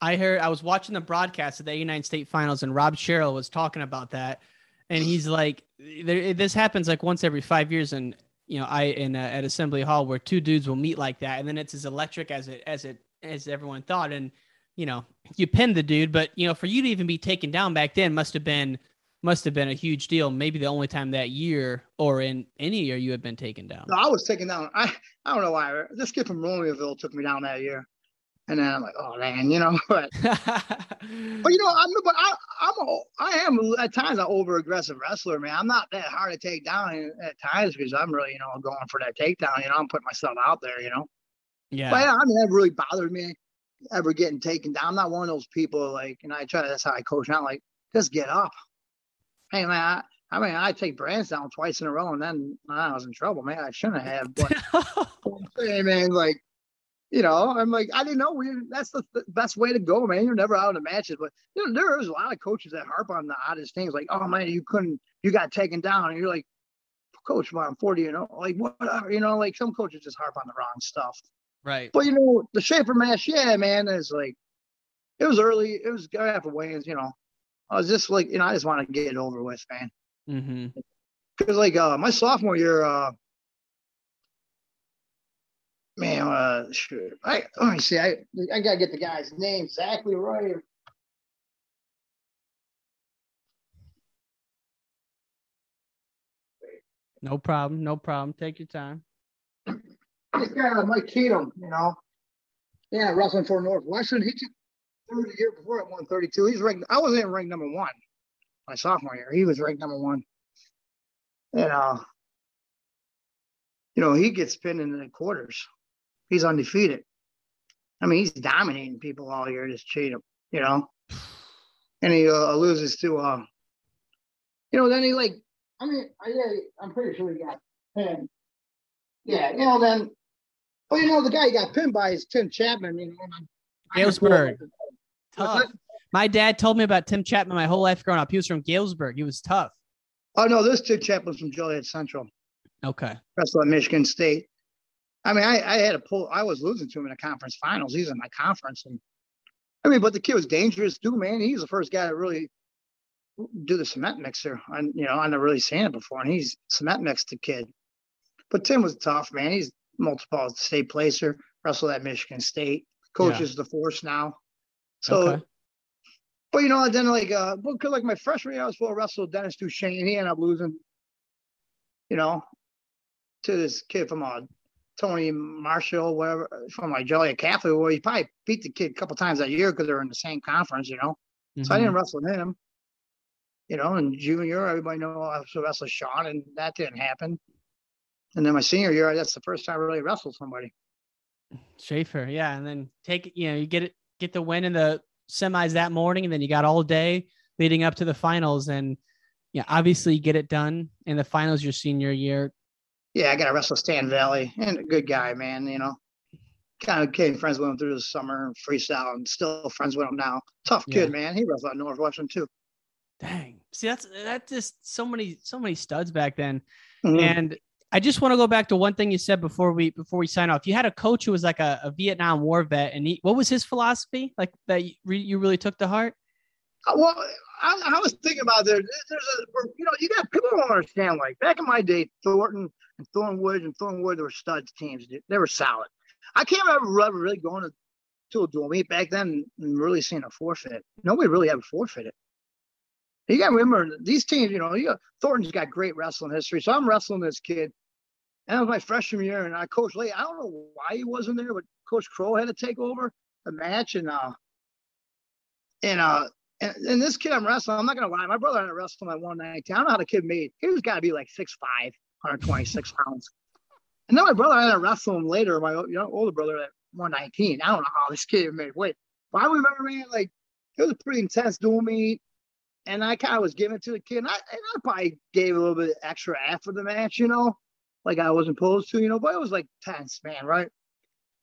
I heard I was watching the broadcast of the 89 state finals and Rob Sherrill was talking about that. And he's like, this happens like once every five years. And, you know, I, in uh, at assembly hall where two dudes will meet like that. And then it's as electric as it, as it, as everyone thought. And, you know, you pinned the dude, but you know, for you to even be taken down back then must have been, must have been a huge deal. Maybe the only time that year or in any year you had been taken down. No, I was taken down. I I don't know why. This kid from Romeoville took me down that year, and then I'm like, oh man, you know. But but you know, I'm but I I'm a, I am at times an over aggressive wrestler, man. I'm not that hard to take down at times because I'm really you know going for that takedown. You know, I'm putting myself out there. You know. Yeah. But I mean, that really bothered me ever getting taken down. I'm not one of those people like, and I try. That's how I coach now. Like, just get up hey man, I, I mean, I take Brands down twice in a row, and then I was in trouble, man. I shouldn't have. But hey, man, like, you know, I'm like, I didn't know we. That's the, the best way to go, man. You're never out of the matches, but you know, there is a lot of coaches that harp on the oddest things, like, oh man, you couldn't, you got taken down, and you're like, coach, man, I'm 40, you oh, know, like whatever, you know, like some coaches just harp on the wrong stuff. Right. But you know, the Schaefer match, yeah, man, is like, it was early. It was after weigh-ins, you know. I was just like, you know, I just want to get it over with, man. Mm-hmm. Because mm-hmm. like uh, my sophomore year, uh, man, uh, shoot, I let me see. I I gotta get the guy's name exactly right. No problem. No problem. Take your time. This guy, uh, Mike Keaton, you know, yeah, wrestling for Northwestern. He took 30 year before at 132. He's ranked. I was in rank number one my sophomore year. He was ranked number one, and uh, you know, he gets pinned in the quarters. He's undefeated. I mean, he's dominating people all year. This Cheatham, you know, and he uh, loses to, uh, you know, then he like, I mean, I, yeah, I'm pretty sure he got pinned. Yeah, you know, then, well, you know, the guy he got pinned by is Tim Chapman. You know, Galesburg. Tough. My dad told me about Tim Chapman my whole life growing up. He was from Galesburg. He was tough. Oh no, this Tim Chapman's from Joliet Central. Okay. Wrestled at Michigan State. I mean, I, I had a pull. I was losing to him in the conference finals. He's in my conference, and I mean, but the kid was dangerous too, man. He's the first guy to really do the cement mixer. On you know, I never really seen it before, and he's cement mixed the kid. But Tim was tough, man. He's multiple state placer. Wrestled at Michigan State. Coaches yeah. the force now. So, okay. But you know, then like, uh, because like my freshman year, I was full wrestle Dennis Duchesne. And he ended up losing, you know, to this kid from uh, Tony Marshall, whatever, from like Joliet Catholic, where he probably beat the kid a couple times that year because they're in the same conference, you know. Mm-hmm. So I didn't mm-hmm. wrestle him, you know. And junior, everybody know I was wrestle Sean, and that didn't happen. And then my senior year, that's the first time I really wrestled somebody. Schaefer, yeah, and then take you know you get it get the win in the semis that morning, and then you got all day leading up to the finals, and yeah, obviously get it done in the finals your senior year. Yeah, I got to wrestle Stan Valley, and a good guy, man. You know, kind of became friends with him through the summer, freestyle, and still friends with him now. Tough kid, yeah. man. He wrestled at Northwestern too. Dang. See, that's that's just so many so many studs back then, mm-hmm. and I just want to go back to one thing you said before we before we sign off. You had a coach who was like a, a Vietnam War vet, and he, what was his philosophy like that you, you really took to heart? Uh, well, I, I, was thinking about there. There's a you know you got people don't understand. Like back in my day, Thornton and Thornwood and Thornwood were studs teams. They were solid. I can't remember really going to to a dual meet back then and really seeing a forfeit. Nobody really ever forfeited. You got to remember these teams. You know, you got, Thornton's got great wrestling history. So I'm wrestling this kid and it was my freshman year, and I coached late. I don't know why he wasn't there, but Coach Crow had to take over the match, and uh, and uh, and, and this kid I'm wrestling, I'm not gonna lie, my brother had to wrestle at 190. I don't know how the kid made. He was got to be like 6'5", 126 pounds. And then my brother had to wrestle him later. My you know, older brother at 119. I don't know how this kid made weight, but I remember, man, like it was a pretty intense dual meet. And I kind of was giving it to the kid. And I, and I probably gave a little bit extra after the match, you know like I wasn't supposed to, you know, but it was like tense, man, right?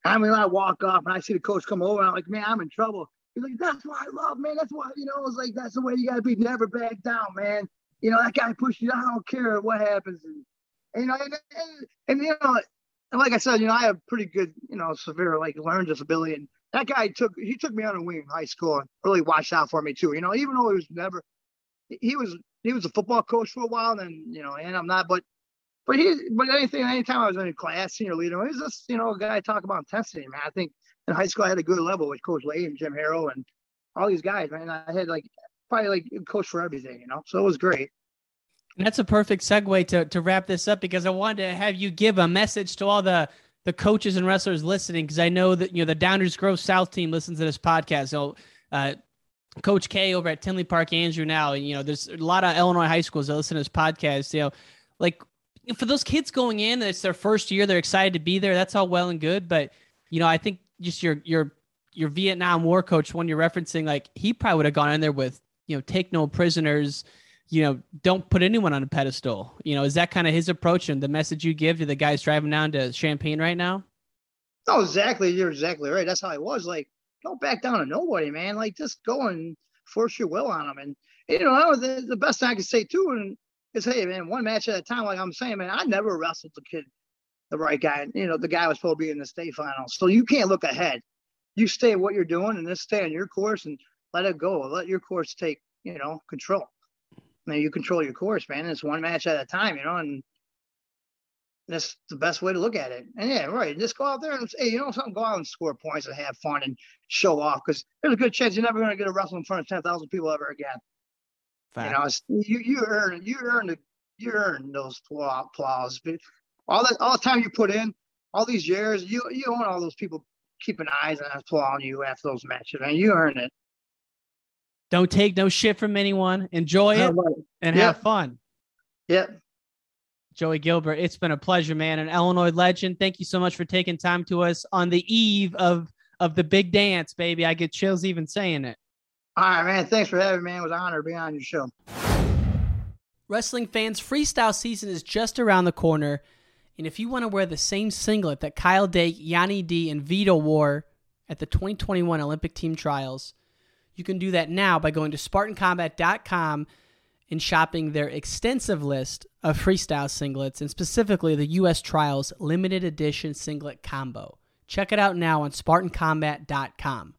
I mean, I walk off and I see the coach come over, and I'm like, man, I'm in trouble. He's like, that's what I love, man. That's why, you know, it's like, that's the way you got to be. Never back down, man. You know, that guy pushed you. I don't care what happens. And, and you know, and, and, and, you know, and like I said, you know, I have pretty good, you know, severe like learning disability. And that guy took, he took me on a wing in high school and really watched out for me too. You know, even though he was never, he was, he was a football coach for a while and, you know, and I'm not, but but he, but anything, anytime I was in a class, senior leader, he was just, you know, a guy talk about intensity, man. I think in high school I had a good level with Coach Lay and Jim Harrow and all these guys, man. I had like probably like coach for everything, you know. So it was great. And that's a perfect segue to to wrap this up because I wanted to have you give a message to all the the coaches and wrestlers listening because I know that you know the Downers Grove South team listens to this podcast. So uh, Coach K over at Tinley Park Andrew now, and you know there's a lot of Illinois high schools that listen to this podcast. You know, like for those kids going in, it's their first year. They're excited to be there. That's all well and good, but you know, I think just your your your Vietnam War coach, one you're referencing, like he probably would have gone in there with you know, take no prisoners. You know, don't put anyone on a pedestal. You know, is that kind of his approach and the message you give to the guys driving down to Champaign right now? Oh, exactly. You're exactly right. That's how I was. Like, don't back down to nobody, man. Like, just go and force your will on them. And you know, the, the best I can say too, and is hey man, one match at a time. Like I'm saying, man, I never wrestled the kid, the right guy. You know, the guy was supposed to be in the state finals. So you can't look ahead. You stay what you're doing and just stay on your course and let it go. Let your course take, you know, control. I mean, you control your course, man. It's one match at a time, you know, and that's the best way to look at it. And yeah, right. Just go out there and say, hey, you know something, go out and score points and have fun and show off because there's a good chance you're never going to get a wrestle in front of 10,000 people ever again. Fact. You know, you you earn you earn the you earn those applause. All the all the time you put in, all these years, you you own all those people keeping eyes and applauding you after those matches, man. You earn it. Don't take no shit from anyone. Enjoy it and Yep. have fun. Yep. Joey Gilbert, it's been a pleasure, man. An Illinois legend. Thank you so much for taking time to us on the eve of of the big dance, baby. I get chills even saying it. All right, man. Thanks for having me. It was an honor to be on your show. Wrestling fans, freestyle season is just around the corner. And if you want to wear the same singlet that Kyle Dake, Yianni D, and Vito wore at the 2021 Olympic team trials, you can do that now by going to SpartanCombat.com and shopping their extensive list of freestyle singlets and specifically the U.S. Trials limited edition singlet combo. Check it out now on SpartanCombat.com.